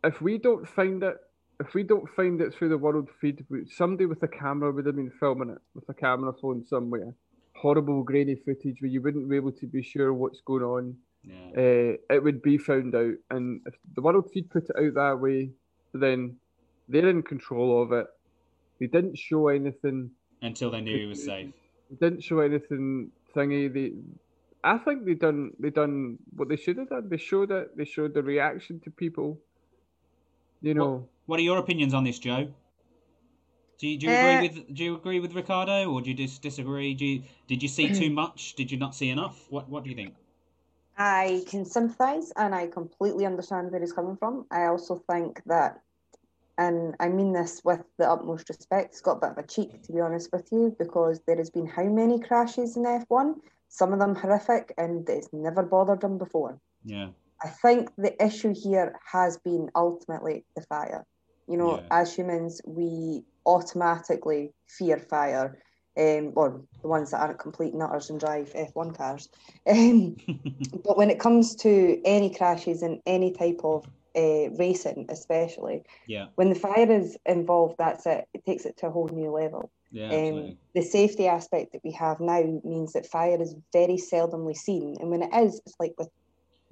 if we don't find it, if we don't find it through the world feed, somebody with a camera would have been filming it with a camera phone somewhere. Horrible grainy footage where you wouldn't be able to be sure what's going on. Yeah. Uh, it would be found out, and if the world feed put it out that way, then they're in control of it. They didn't show anything Until they knew he was safe. didn't show anything thingy. They, I think they done they done what they should have done. They showed it. They showed the reaction to people. You know, What are your opinions on this, Joe? Do you, do you Uh, agree with do you agree with Ricardo, or do you dis- disagree? Do you, did you see too much? Did you not see enough? What What do you think? I can sympathise and I completely understand where he's coming from. I also think that, and I mean this with the utmost respect, it's got a bit of a cheek, to be honest with you, because there has been how many crashes in F1? Some of them horrific, and it's never bothered him before. Yeah. I think the issue here has been ultimately the fire. You know, Yeah. as humans, we automatically fear fire. um, or the ones that aren't complete nutters and drive F1 cars. Um, but when it comes to any crashes in any type of uh, racing, especially, yeah, when the fire is involved, that's it. It takes it to a whole new level. yeah, Um, the safety aspect that we have now means that fire is very seldomly seen, and when it is, it's like with,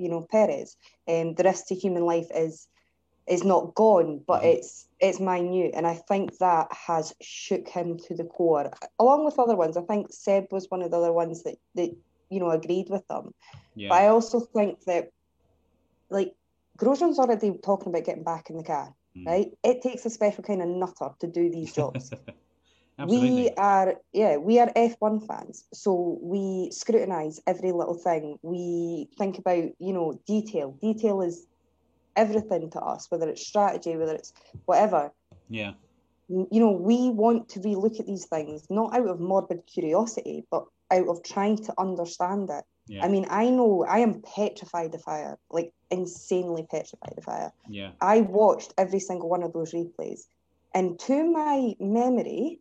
you know, Perez. Um, the risk to human life is is not gone, but Mhm. it's it's minute, and I think that has shook him to the core, along with other ones. I think Seb was one of the other ones that that you know agreed with them. yeah, But I also think that, like, Grosjean's already talking about getting back in the car, Mm. right? It takes a special kind of nutter to do these jobs. absolutely. We are, yeah, we are F1 fans. So we scrutinize every little thing. We think about, you know, detail. Detail is everything to us, whether it's strategy, whether it's whatever. yeah, You know, we want to relook at these things, not out of morbid curiosity, but out of trying to understand it. yeah, I mean, I know I am petrified of fire, like insanely petrified of fire. yeah, I watched every single one of those replays, and to my memory,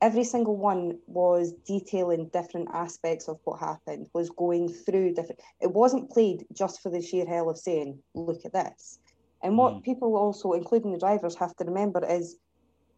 every single one was detailing different aspects of what happened, was going through different. It wasn't played just for the sheer hell of saying, "Look at this." And what Mm. people also, including the drivers, have to remember is,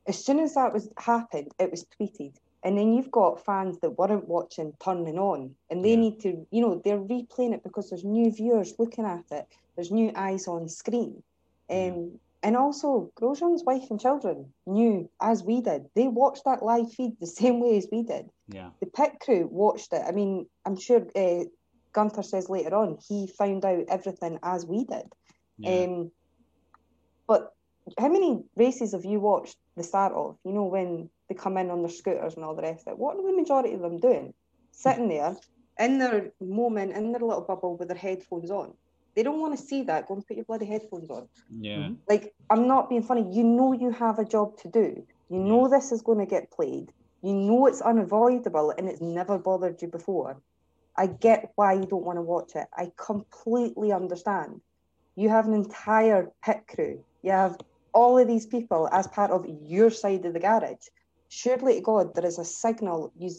as soon as that was happened, it was tweeted. And then you've got fans that weren't watching turning on, and they Yeah. need to, you know, they're replaying it because there's new viewers looking at it. There's new eyes on screen. Um, and also, Grosjean's wife and children knew, as we did, they watched that live feed the same way as we did. yeah, The pit crew watched it. I mean, I'm sure uh, Guenther says later on he found out everything as we did. yeah. Um, but how many races have you watched the start of? You know, when they come in on their scooters and all the rest of it. What are the majority of them doing? Sitting there in their moment, in their little bubble with their headphones on. They don't want to see that. Go and put your bloody headphones on. yeah, mm-hmm. Like, I'm not being funny. You know you have a job to do. You know this is going to get played. You know it's unavoidable and it's never bothered you before. I get why you don't want to watch it. I completely understand. You have an entire pit crew. You have all of these people as part of your side of the garage. Surely to God, there is a signal. You,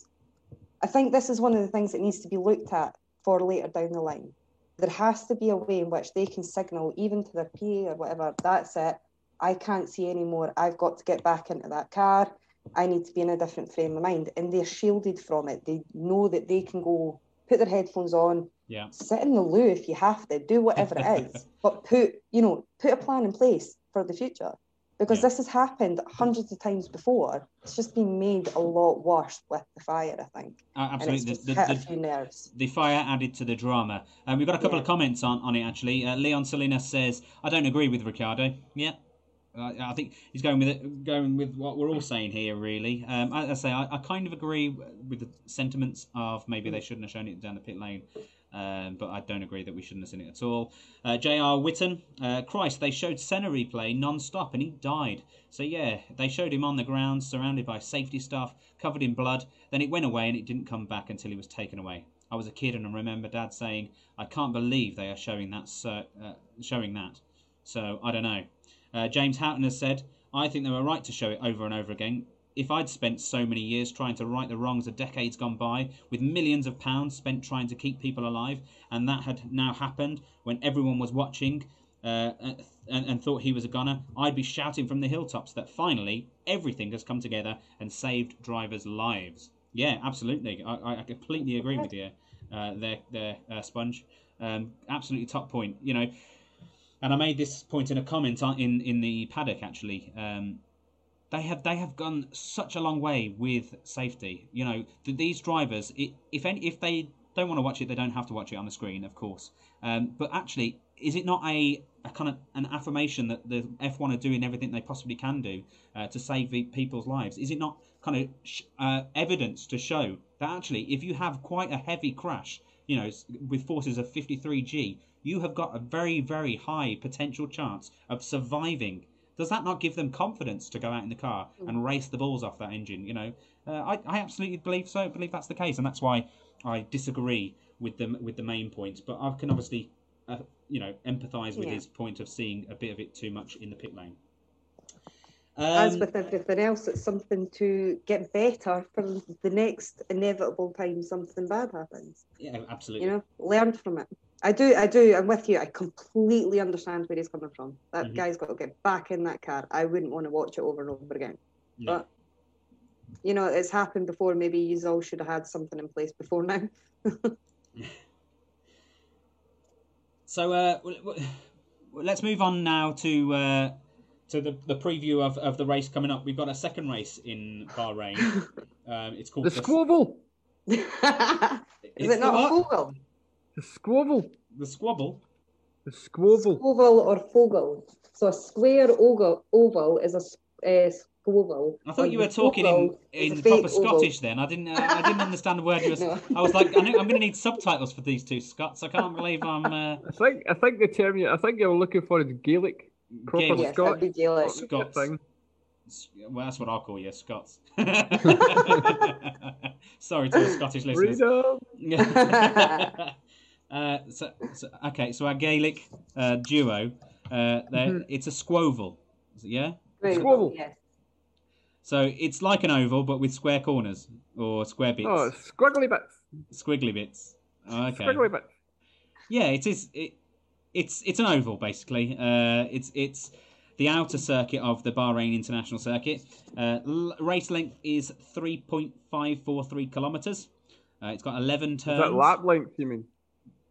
I think this is one of the things that needs to be looked at for later down the line. There has to be a way in which they can signal, even to their PA or whatever, that's it. I can't see anymore. I've got to get back into that car. I need to be in a different frame of mind. And they're shielded from it. They know that they can go put their headphones on, yeah. sit in the loo if you have to, do whatever it is, but put, you know, put a plan in place for the future. Because Yeah. this has happened hundreds of times before. It's just been made a lot worse with the fire, I think. Uh, absolutely. The, hit the, a few nerves. the fire added to the drama. Um, we've got a couple Yeah. of comments on, on it actually. Uh, Leon Salinas says, "I don't agree with Ricardo." Yeah, uh, I think he's going with it, going with what we're all saying here. Really, um, I, I say I, I kind of agree with the sentiments of maybe they shouldn't have shown it down the pit lane. Um, but I don't agree that we shouldn't have seen it at all. Uh, J.R. Witten, uh, Christ, they showed Senna replay non-stop and he died. So yeah, they showed him on the ground, surrounded by safety staff, covered in blood. Then it went away and it didn't come back until he was taken away. I was a kid and I remember Dad saying, "I can't believe they are showing that, uh, showing that." So I don't know. Uh, James Houghton has said, "I think they were right to show it over and over again." If I'd spent so many years trying to right the wrongs of decades gone by, with millions of pounds spent trying to keep people alive, and that had now happened when everyone was watching uh, and, and thought he was a gunner, I'd be shouting from the hilltops that finally everything has come together and saved drivers' lives. Yeah, absolutely. I, I completely agree with you uh, there, there uh, Sponge. Um, absolutely top point. You know, and I made this point in a comment on, in in the paddock actually. Um, they have they have gone such a long way with safety. You know, th- these drivers, it, if any, if they don't want to watch it, they don't have to watch it on the screen, of course. Um, but actually, is it not a, a kind of an affirmation that the F1 are doing everything they possibly can do uh, to save people's lives? Is it not kind of sh- uh, evidence to show that actually, if you have quite a heavy crash, you know, with forces of 53g, you have got a very very high potential chance of surviving does that not give them confidence to go out in the car and race the balls off that engine? You know, uh, I, I absolutely believe so. Believe that's the case, and that's why I disagree with them with the main points. But I can obviously, uh, you know, empathise with Yeah. his point of seeing a bit of it too much in the pit lane. As Um, with everything else, it's something to get better for the next inevitable time something bad happens. yeah, absolutely. You know, learn from it. I do, I do. I'm with you. I completely understand where he's coming from. That Mhm. guy's got to get back in that car. I wouldn't want to watch it over and over again. No. But you know, it's happened before. Maybe you all should have had something in place before now. So uh, w- w- let's move on now to uh, to the, the preview of, of the race coming up. We've got a second race in Bahrain. um, it's called The squabble. Is It's it not the a what? Fogel? The squabble. The squabble. The squabble. Oval or fogle. So a square oval, oval is a uh, squabble. I thought you were talking in, in proper fake oval. Scottish. Then I didn't uh, I didn't understand the word you were. No. I was like I knew, I'm going to need subtitles for these two Scots. I can't believe I'm uh, I think I think the term you I think you're looking for is Gaelic. Proper Gaelic. Yes, Scotch. that'd be Gaelic. Scots. thing. Well, that's what I'll call you, Scots. Sorry to the Scottish listeners. Freedom. uh, so, so, okay, so our Gaelic uh, duo, uh, there Mhm. it's a squoval, Is it- yeah. Right, Squabble. Yes. So it's like an oval, but with square corners or square bits, Oh, squiggly bits. squiggly bits. Oh, okay. Squiggly bits. Yeah, it is. It, it's it's an oval basically. Uh, it's it's the outer circuit of the Bahrain International Circuit. Uh, l- race length is three point five four three kilometers. Uh, it's got eleven Is turns. that lap length, you mean?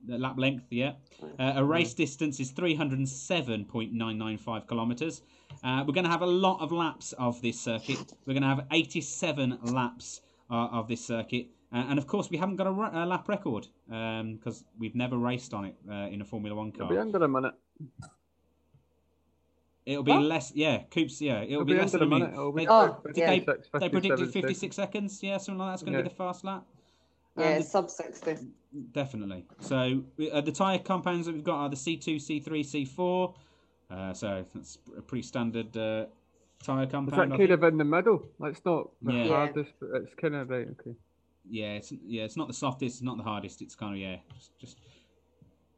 The lap length, yeah. Uh, a race distance is 307.995 kilometres. Uh, we're going to have a lot of laps of this circuit. We're going to have 87 laps uh, of this circuit. Uh, and of course, we haven't got a, ra- a lap record because we've never raced on it uh, in a Formula One It'll be car. under a minute. It'll be What? less, yeah, Coops, yeah. It'll, It'll be, be less than a minute. minute. Be Oh, like yeah. 56, They predicted 56 seconds, yeah, something like that's going to Yeah. be the fast lap. Yeah, Um, it's sub 60. Definitely. So uh, the tyre compounds that we've got are the C2, C3, C4. Uh, so that's a pretty standard uh, tyre Is compound. that I kind think. of in the middle? It's not the Yeah. hardest, but it's kind of right. Okay. Yeah, it's yeah, it's not the softest, it's not the hardest. It's kind of yeah, just, just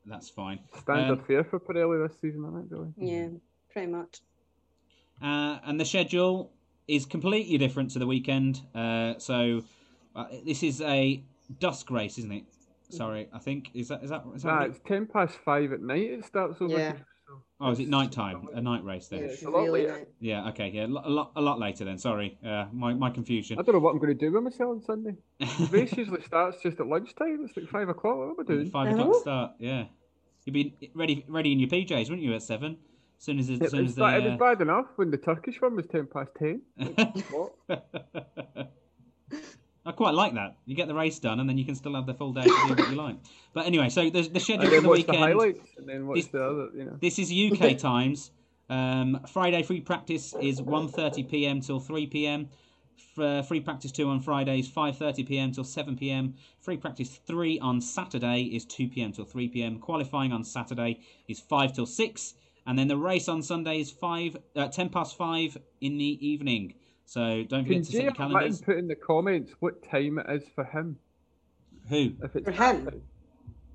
that's fine. Standard Um, fare for Pirelli this season, I think, really? Yeah, pretty much. Uh, and the schedule is completely different to the weekend. Uh, so uh, this is a dusk race, isn't it? Mm. Sorry, I think is that is that is that Nah, right? it's ten past five at night. It starts over. Yeah. Oh, is it night time? A night race then? Yeah, Yeah, a lot really later. nice. okay, yeah, a lot, a lot, later then. Sorry, uh, my my confusion. I don't know what I'm going to do with myself on Sunday. The race usually starts just at lunchtime. It's like five o'clock. What am I doing? Five I o'clock uh-huh. start. Yeah, you'd be ready ready in your PJs, wouldn't you, at seven? As soon as as It, uh, soon was as ba- it was bad enough when the Turkish one was ten past ten. What? I quite like that. You get the race done, and then you can still have the full day to do what you like. But anyway, so the the schedule for the the weekend. highlights, and then watch This- the other. You know. This is UK times. Um, Friday free practice is 1.30 p.m. till 3 p.m. Uh, free practice 2 on Fridays 5.30 p.m. till 7 p.m. Free practice 3 on Saturday is 2 p.m. till 3 p.m. Qualifying on Saturday is 5 till 6. And then the race on Sunday is 5, uh, 10 past 5 in the evening. So don't Can forget to set Jay your Martin calendars. put in the comments what time it is for him? Who? If it's For him?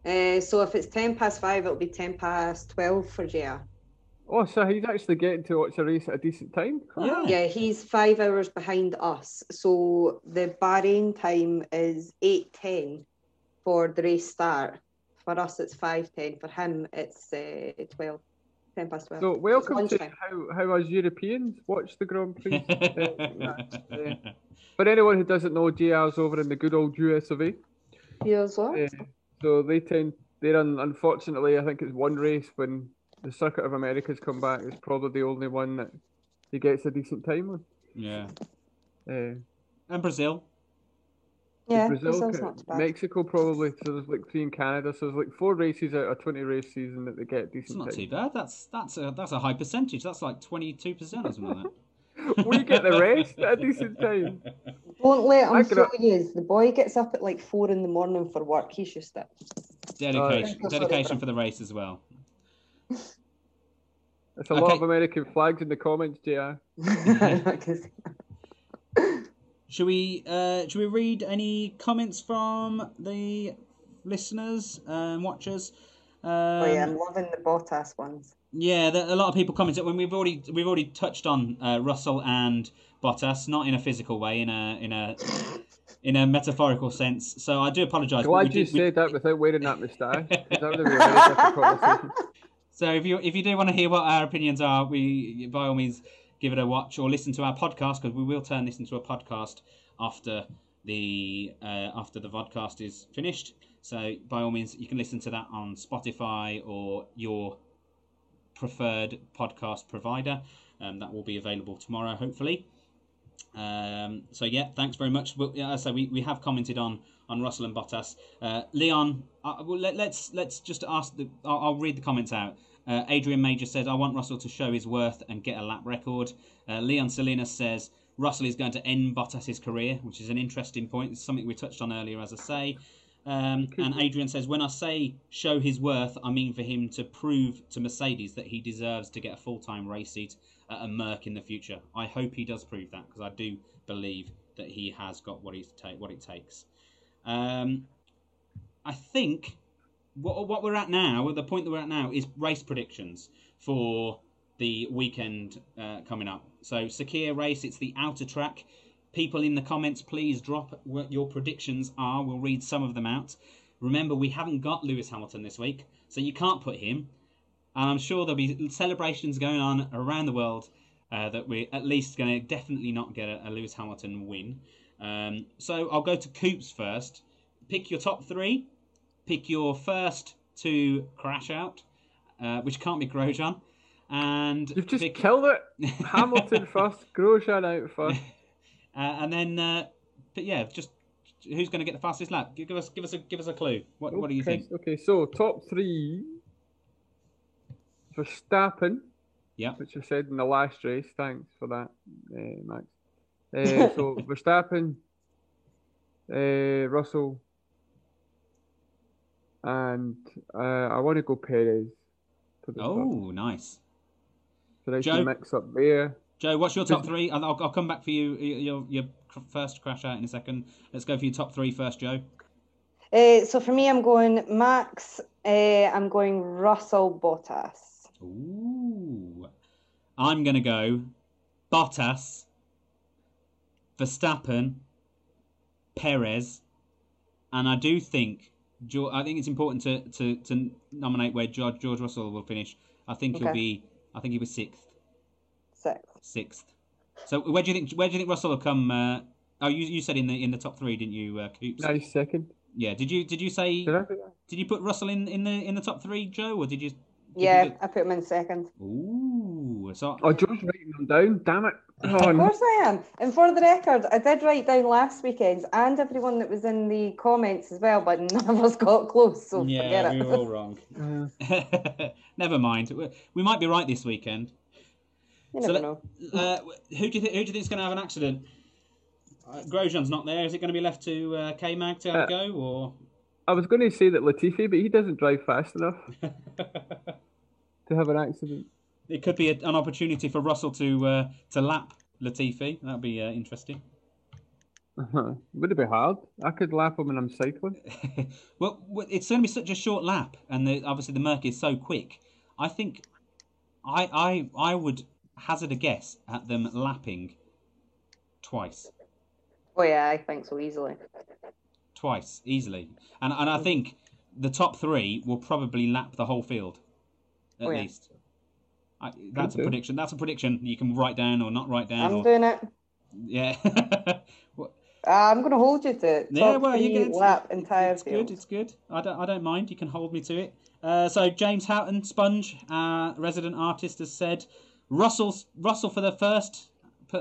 Uh, so if it's 10 past 5, it'll be 10 past 12 for JR. Oh, so he's actually getting to watch a race at a decent time. Yeah. Yeah, he's five hours behind us. So the Bahrain time is 8.10 for the race start. For us, it's 5.10. For him, it's uh, 12. 10 past 12. So welcome to how, how us Europeans watch the Grand Prix. uh, For anyone who doesn't know, JR's over in the good old US of A. Here's what? Uh, so they tend, they're un, unfortunately, I think it's one race when the Circuit of America's come back. It's probably the only one that he gets a decent time on. yeah. Uh, And Brazil. Yeah, Brazil, Brazil's not too bad. Mexico probably. So there's like three in Canada. So there's like four races out of 20 race season that they get It's decent not time. too bad. That's that's a that's a high percentage. That's like twenty two percent or something like that. we get the rest at a decent time. Don't let him I could- fool you. The boy gets up at like 4 in the morning for work. He's used it. Dedication, Uh, dedication for the race as well. There's a lot of American flags in the comments, JR. Should we uh, should we read any comments from the listeners and watchers? Um, oh yeah, I'm loving the Bottas ones. Yeah, there, a lot of people commented when we've already we've already touched on uh, Russell and Bottas, not in a physical way, in a in a in a metaphorical sense. So I do apologise. but Glad we you did- we- that without wearing that moustache. 'cause That would have been a very different conversation. So if you if you do want to hear what our opinions are, we by all means give it a watch or listen to our podcast because we will turn this into a podcast after the uh, after the vodcast is finished. So by all means, you can listen to that on Spotify or your preferred podcast provider. Um, that will be available tomorrow, hopefully. Um, so yeah, thanks very much. Well, yeah, say, we, we have commented on on Russell and Bottas. Uh, Leon, uh, well, let, let's let's just ask the. I'll, I'll read the comments out. Uh, Adrian Major says, "I want Russell to show his worth and get a lap record." Uh, Leon Salinas says, "Russell is going to end Bottas's career," which is an interesting point. It's something we touched on earlier, as I say. Um, and Adrian says, "When I say show his worth, I mean for him to prove to Mercedes that he deserves to get a full-time race seat at a Merc in the future. I hope he does prove that because I do believe that he has got what he's ta- what it takes." Um, I think what, what we're at now, the point that we're at now, is race predictions for the weekend uh, coming up. So, Sakhir race, it's the outer track. People in the comments, please drop what your predictions are. We'll read some of them out. Remember, we haven't got Lewis Hamilton this week, so you can't put him. And I'm sure there'll be celebrations going on around the world uh, that we're at least going to definitely not get a, a Lewis Hamilton win. Um, so I'll go to Coops first. Pick your top three. Pick your first to crash out, uh, which can't be Grosjean. And You've just pick, killed it. Hamilton first, Grosjean out first. uh, and then, uh, but yeah, just who's going to get the fastest lap? Give us, give us a, give us a clue. What, what do you think? Okay, so top three. Verstappen, Yeah. which I said in the last race. Thanks for that, uh, Max. Uh, so Verstappen, uh, Russell, and uh, I want to go Perez. For the third. Oh, nice. so nice Joe? to mix up there. Joe, what's your top three? I'll, I'll I'll come back for you. Your, your first crash out in a second. Let's go for your top three first, Joe. Uh, so for me, I'm going Max. Uh, I'm going Russell Bottas. Ooh. I'm going to go Bottas, Verstappen, Perez, and I do think Geor- I think it's important to, to, to nominate where George, George Russell will finish. I think he'll be I think he'll be sixth. Six. Sixth. So where do you think where do you think Russell will come? Uh, oh, you, you said in the in the top three, didn't you, uh, Coops? Nice second. Yeah. Did you did you say Did I do did you put Russell in, in the in the top three, Joe, or did you? did you Yeah, do- I put him in second. Ooh. So Oh, Joe's writing them down. Damn it. Oh, Of no. course I am. And for the record, I did write down last weekend's and everyone that was in the comments as well, but none of us got close, so yeah, forget we it. were all wrong. Uh, Never mind. We- We might be right this weekend. You So never let- know. Uh, who do you think? Who do you think is going to have an accident? Uh, Grosjean's not there. Is it going to be left to uh, K Mag to have Uh, go, or? I was going to say that Latifi, but he doesn't drive fast enough to have an accident. It could be a, an opportunity for Russell to uh, to lap Latifi. That'd be uh, interesting. Would it be hard? I could lap him when I'm cycling. well, it's going to be such a short lap, and the, obviously the Merc is so quick. I think I I I would hazard a guess at them lapping twice, Oh yeah, I think so easily. twice easily, and and I think the top three will probably lap the whole field, at Oh, yeah. least. I, that's a prediction. That's a prediction you can write down or not write down. I'm or, doing it. yeah. Uh, I'm going to hold you to it. Yeah, well, you get lap entire it's field. good. It's good. I don't. I don't mind. You can hold me to it. Uh, so James Houghton, Sponge, uh, resident artist, has said Russell's Russell for the first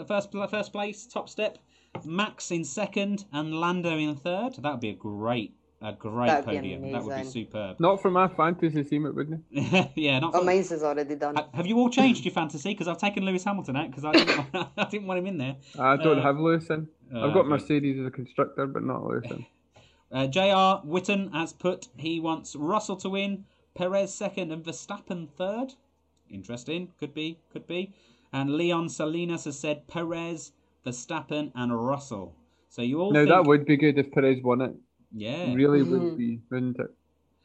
first first place, top step. Max in second and Lando in third. That would be a great a great That'd podium. That would be superb. Not for my fantasy team, it wouldn't. yeah, not. Oh, for- mine's is already done. Ha- Have you all changed your fantasy? Because I've taken Lewis Hamilton out because I didn't, want, I didn't want him in there. I don't Uh, have Lewis in. Uh, I've got. Mercedes as a constructor, but not Lewis in. Uh, J.R. Witten has put he wants Russell to win, Perez second, and Verstappen third. Interesting. Could be. Could be. And Leon Salinas has said Perez, Verstappen, and Russell. So you all No, think, that would be good if Perez won it. Yeah. Really Mhm. would be, wouldn't it?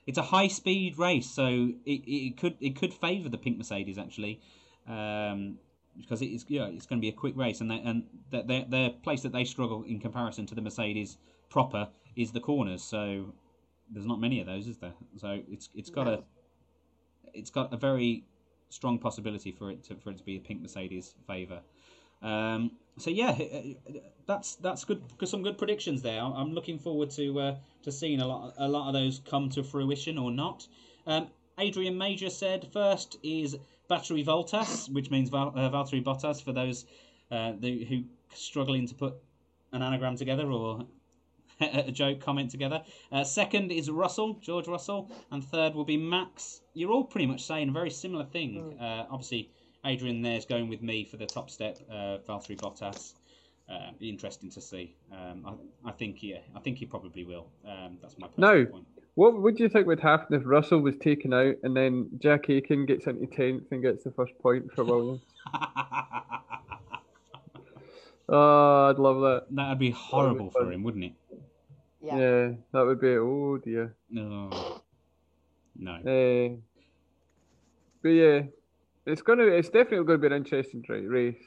it's a high speed race, so it, it could it could favour the pink Mercedes actually, um, because it's yeah it's going to be a quick race, and they, and the, the the place that they struggle in comparison to the Mercedes proper is the corners. So there's not many of those, is there? So it's it's got a it's got a very strong possibility for it to for it to be a pink Mercedes favour. Um, so yeah, that's that's good. Some good predictions there. I'm looking forward to uh, to seeing a lot a lot of those come to fruition or not. Um, Adrian Major said first is Battery Voltas, which means Val, uh, Valtteri Bottas for those uh, the, who struggling to put an anagram together or a joke comment together. Uh, second is Russell, George Russell, and third will be Max. You're all pretty much saying a very similar thing. Uh, obviously, Adrian there's going with me for the top step, uh, Valtteri Bottas. Uh, be interesting to see. Um, I, I, think yeah, I think he probably will. Um, that's my no. point. What would you think would happen if Russell was taken out and then Jack Aitken gets into tenth and gets the first point for Williams? oh, I'd love that. That'd be horrible be for him, wouldn't it? Yeah. yeah, that would be. Oh dear. No. No. Uh, but yeah, it's gonna. It's definitely going to be an interesting race,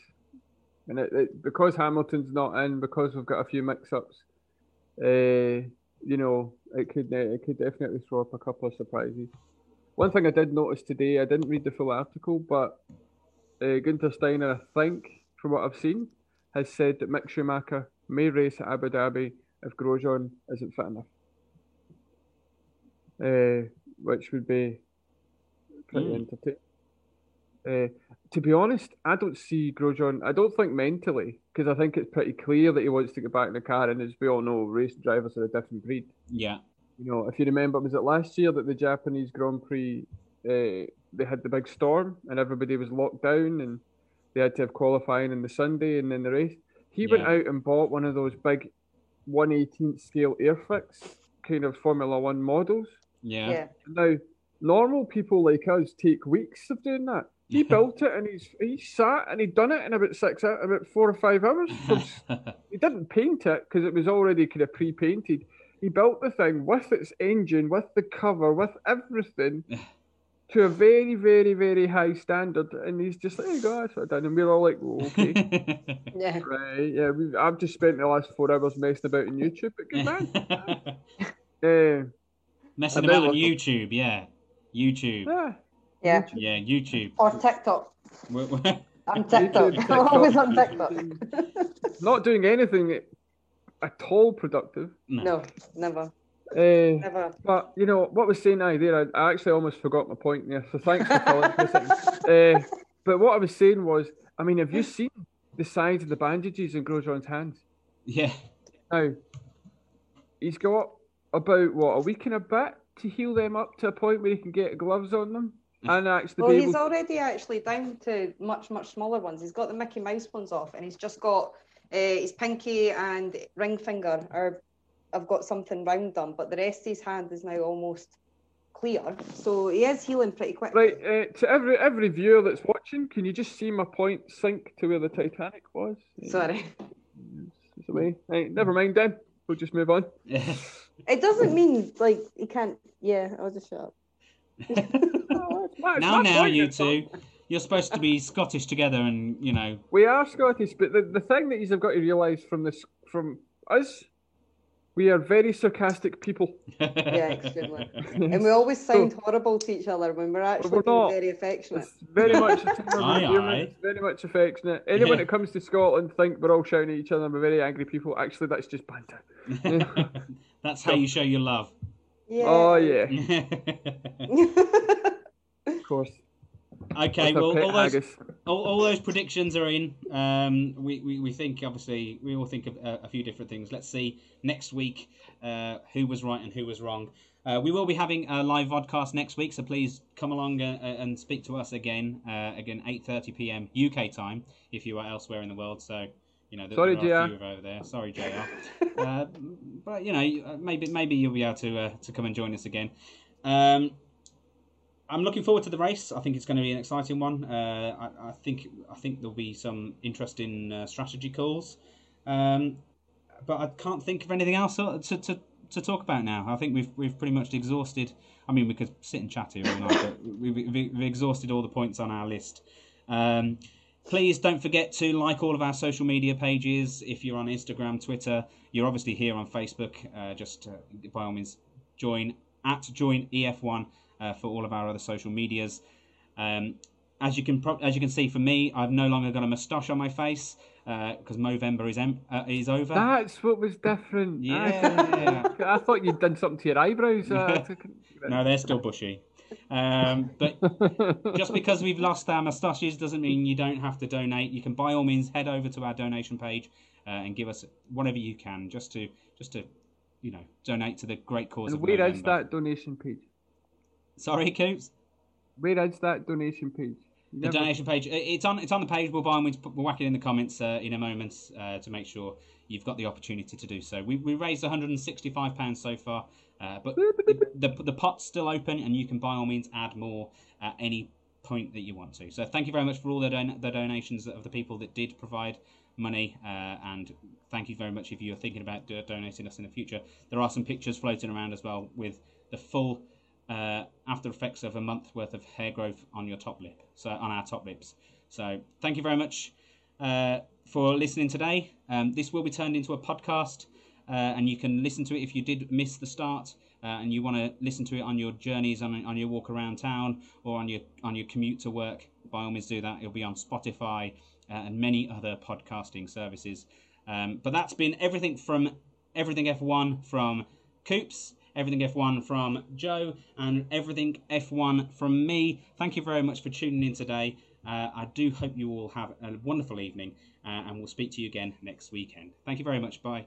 and it, it, because Hamilton's not in, because we've got a few mix-ups, uh, you know, it could it could definitely throw up a couple of surprises. One thing I did notice today, I didn't read the full article, but uh, Guenther Steiner, I think, from what I've seen, has said that Mick Schumacher may race at Abu Dhabi if Grosjean isn't fit enough, uh, which would be pretty mm. entertaining. Uh, to be honest, I don't see Grosjean. I don't think mentally, because I think it's pretty clear that he wants to get back in the car. And as we all know, race drivers are a different breed. Yeah. You know, if you remember, was it last year that the Japanese Grand Prix uh, they had the big storm and everybody was locked down and they had to have qualifying on the Sunday and then the race. He yeah. went out and bought one of those big 118th scale Airfix kind of Formula One models. Yeah. yeah. Now, normal people like us take weeks of doing that. He built it and he's he sat and he done it in about six about four or five hours. he didn't paint it because it was already kind of pre-painted. He built the thing with its engine, with the cover, with everything. to a very, very, very high standard, and he's just like, "There you go, that's what I've done," and we're all like, well, "Okay, yeah, right, yeah." We've, I've just spent the last four hours messing about on YouTube, but good man. uh, messing about on YouTube, yeah, YouTube. Yeah, yeah, yeah, YouTube or TikTok. I'm TikTok. TikTok. I'm always on TikTok. Not doing anything at all productive. No, no never. Uh, Never. But you know what was saying I there, I, I, actually almost forgot my point there. So thanks for calling uh, But what I was saying was, I mean, have you seen the size of the bandages in Grosjean's hands? Yeah. Now, he's got about what a week and a bit to heal them up to a point where he can get gloves on them. And actually, well, he's already actually down to much much smaller ones. He's got the Mickey Mouse ones off, and he's just got uh, his pinky and ring finger are I've got something round them, but the rest of his hand is now almost clear. So he is healing pretty quick. Right, uh, to every every viewer that's watching, can you just see my point sink to where the Titanic was? Sorry. It's away. Right, never mind then. We'll just move on. it doesn't mean like he can't. Yeah, I'll just shut up. Oh, now, now, you two. You're supposed to be Scottish together, and you know. We are Scottish, but the, the thing that you've got to realise from this, from us we are very sarcastic people. yeah, extremely. and we always sound so, horrible to each other when we're actually we're very affectionate. It's very much aye, aye. very much affectionate. Anyone yeah. that comes to Scotland think we're all shouting at each other and we're very angry people. Actually, that's just banter. that's how you show your love. Yeah. Oh yeah. of course. Okay, well, all those, all, all, those predictions are in. Um, we, we, we think, obviously, we all think of a, a few different things. Let's see next week uh, who was right and who was wrong. Uh, we will be having a live vodcast next week, so please come along uh, uh and speak to us again. Uh, again, 8:30 p.m. UK time if you are elsewhere in the world. So, you know, Sorry, there are a few over there. Sorry, Jr. uh, but you know, maybe maybe you'll be able to uh, to come and join us again. Um, I'm looking forward to the race. I think it's going to be an exciting one. Uh, I, I, think I think there'll be some interesting uh, strategy calls, um, but I can't think of anything else to, to to talk about now. I think we've we've pretty much exhausted. I mean, we could sit and chat here all night, but we've, we've, we've exhausted all the points on our list. Um, please don't forget to like all of our social media pages. If you're on Instagram, Twitter, you're obviously here on Facebook. Uh, just uh, by all means, join at join EF1 uh, for all of our other social medias. Um, as you can pro- as you can see for me, I've no longer got a moustache on my face because Movember is em- uh, is over. That's what was different. Yeah. I, thought you'd done something to your eyebrows. Uh, no, they're still bushy. Um, but just because we've lost our moustaches doesn't mean you don't have to donate. You can by all means head over to our donation page uh, and give us whatever you can, just to just to you know donate to the great cause and of where is Movember. that donation page? Sorry, Coops. Where is that donation page? You The never- donation page. It's on. It's on the page. We'll all means put- we'll whack it in the comments uh, in a moment uh, to make sure you've got the opportunity to do so. We we raised 165 pounds so far, uh, but the, the pot's still open, and you can by all means add more at any point that you want to. So thank you very much for all the don- the donations of the people that did provide money, uh, and thank you very much if you're thinking about do- donating us in the future. There are some pictures floating around as well with the full uh, after effects of a month worth of hair growth on your top lip, so on our top lips. So thank you very much uh, for listening today. Um, this will be turned into a podcast, and you can listen to it if you did miss the start. Uh, and you want to listen to it on your journeys, on, on your walk around town, or on your on your commute to work. By all means, do that. It'll be on Spotify uh, and many other podcasting services. Um, but that's been everything from everything F1 from Coops, everything F1 from Joe, and everything F1 from me. Thank you very much for tuning in today. Uh, I do hope you all have a wonderful evening, uh, and we'll speak to you again next weekend. Thank you very much. Bye.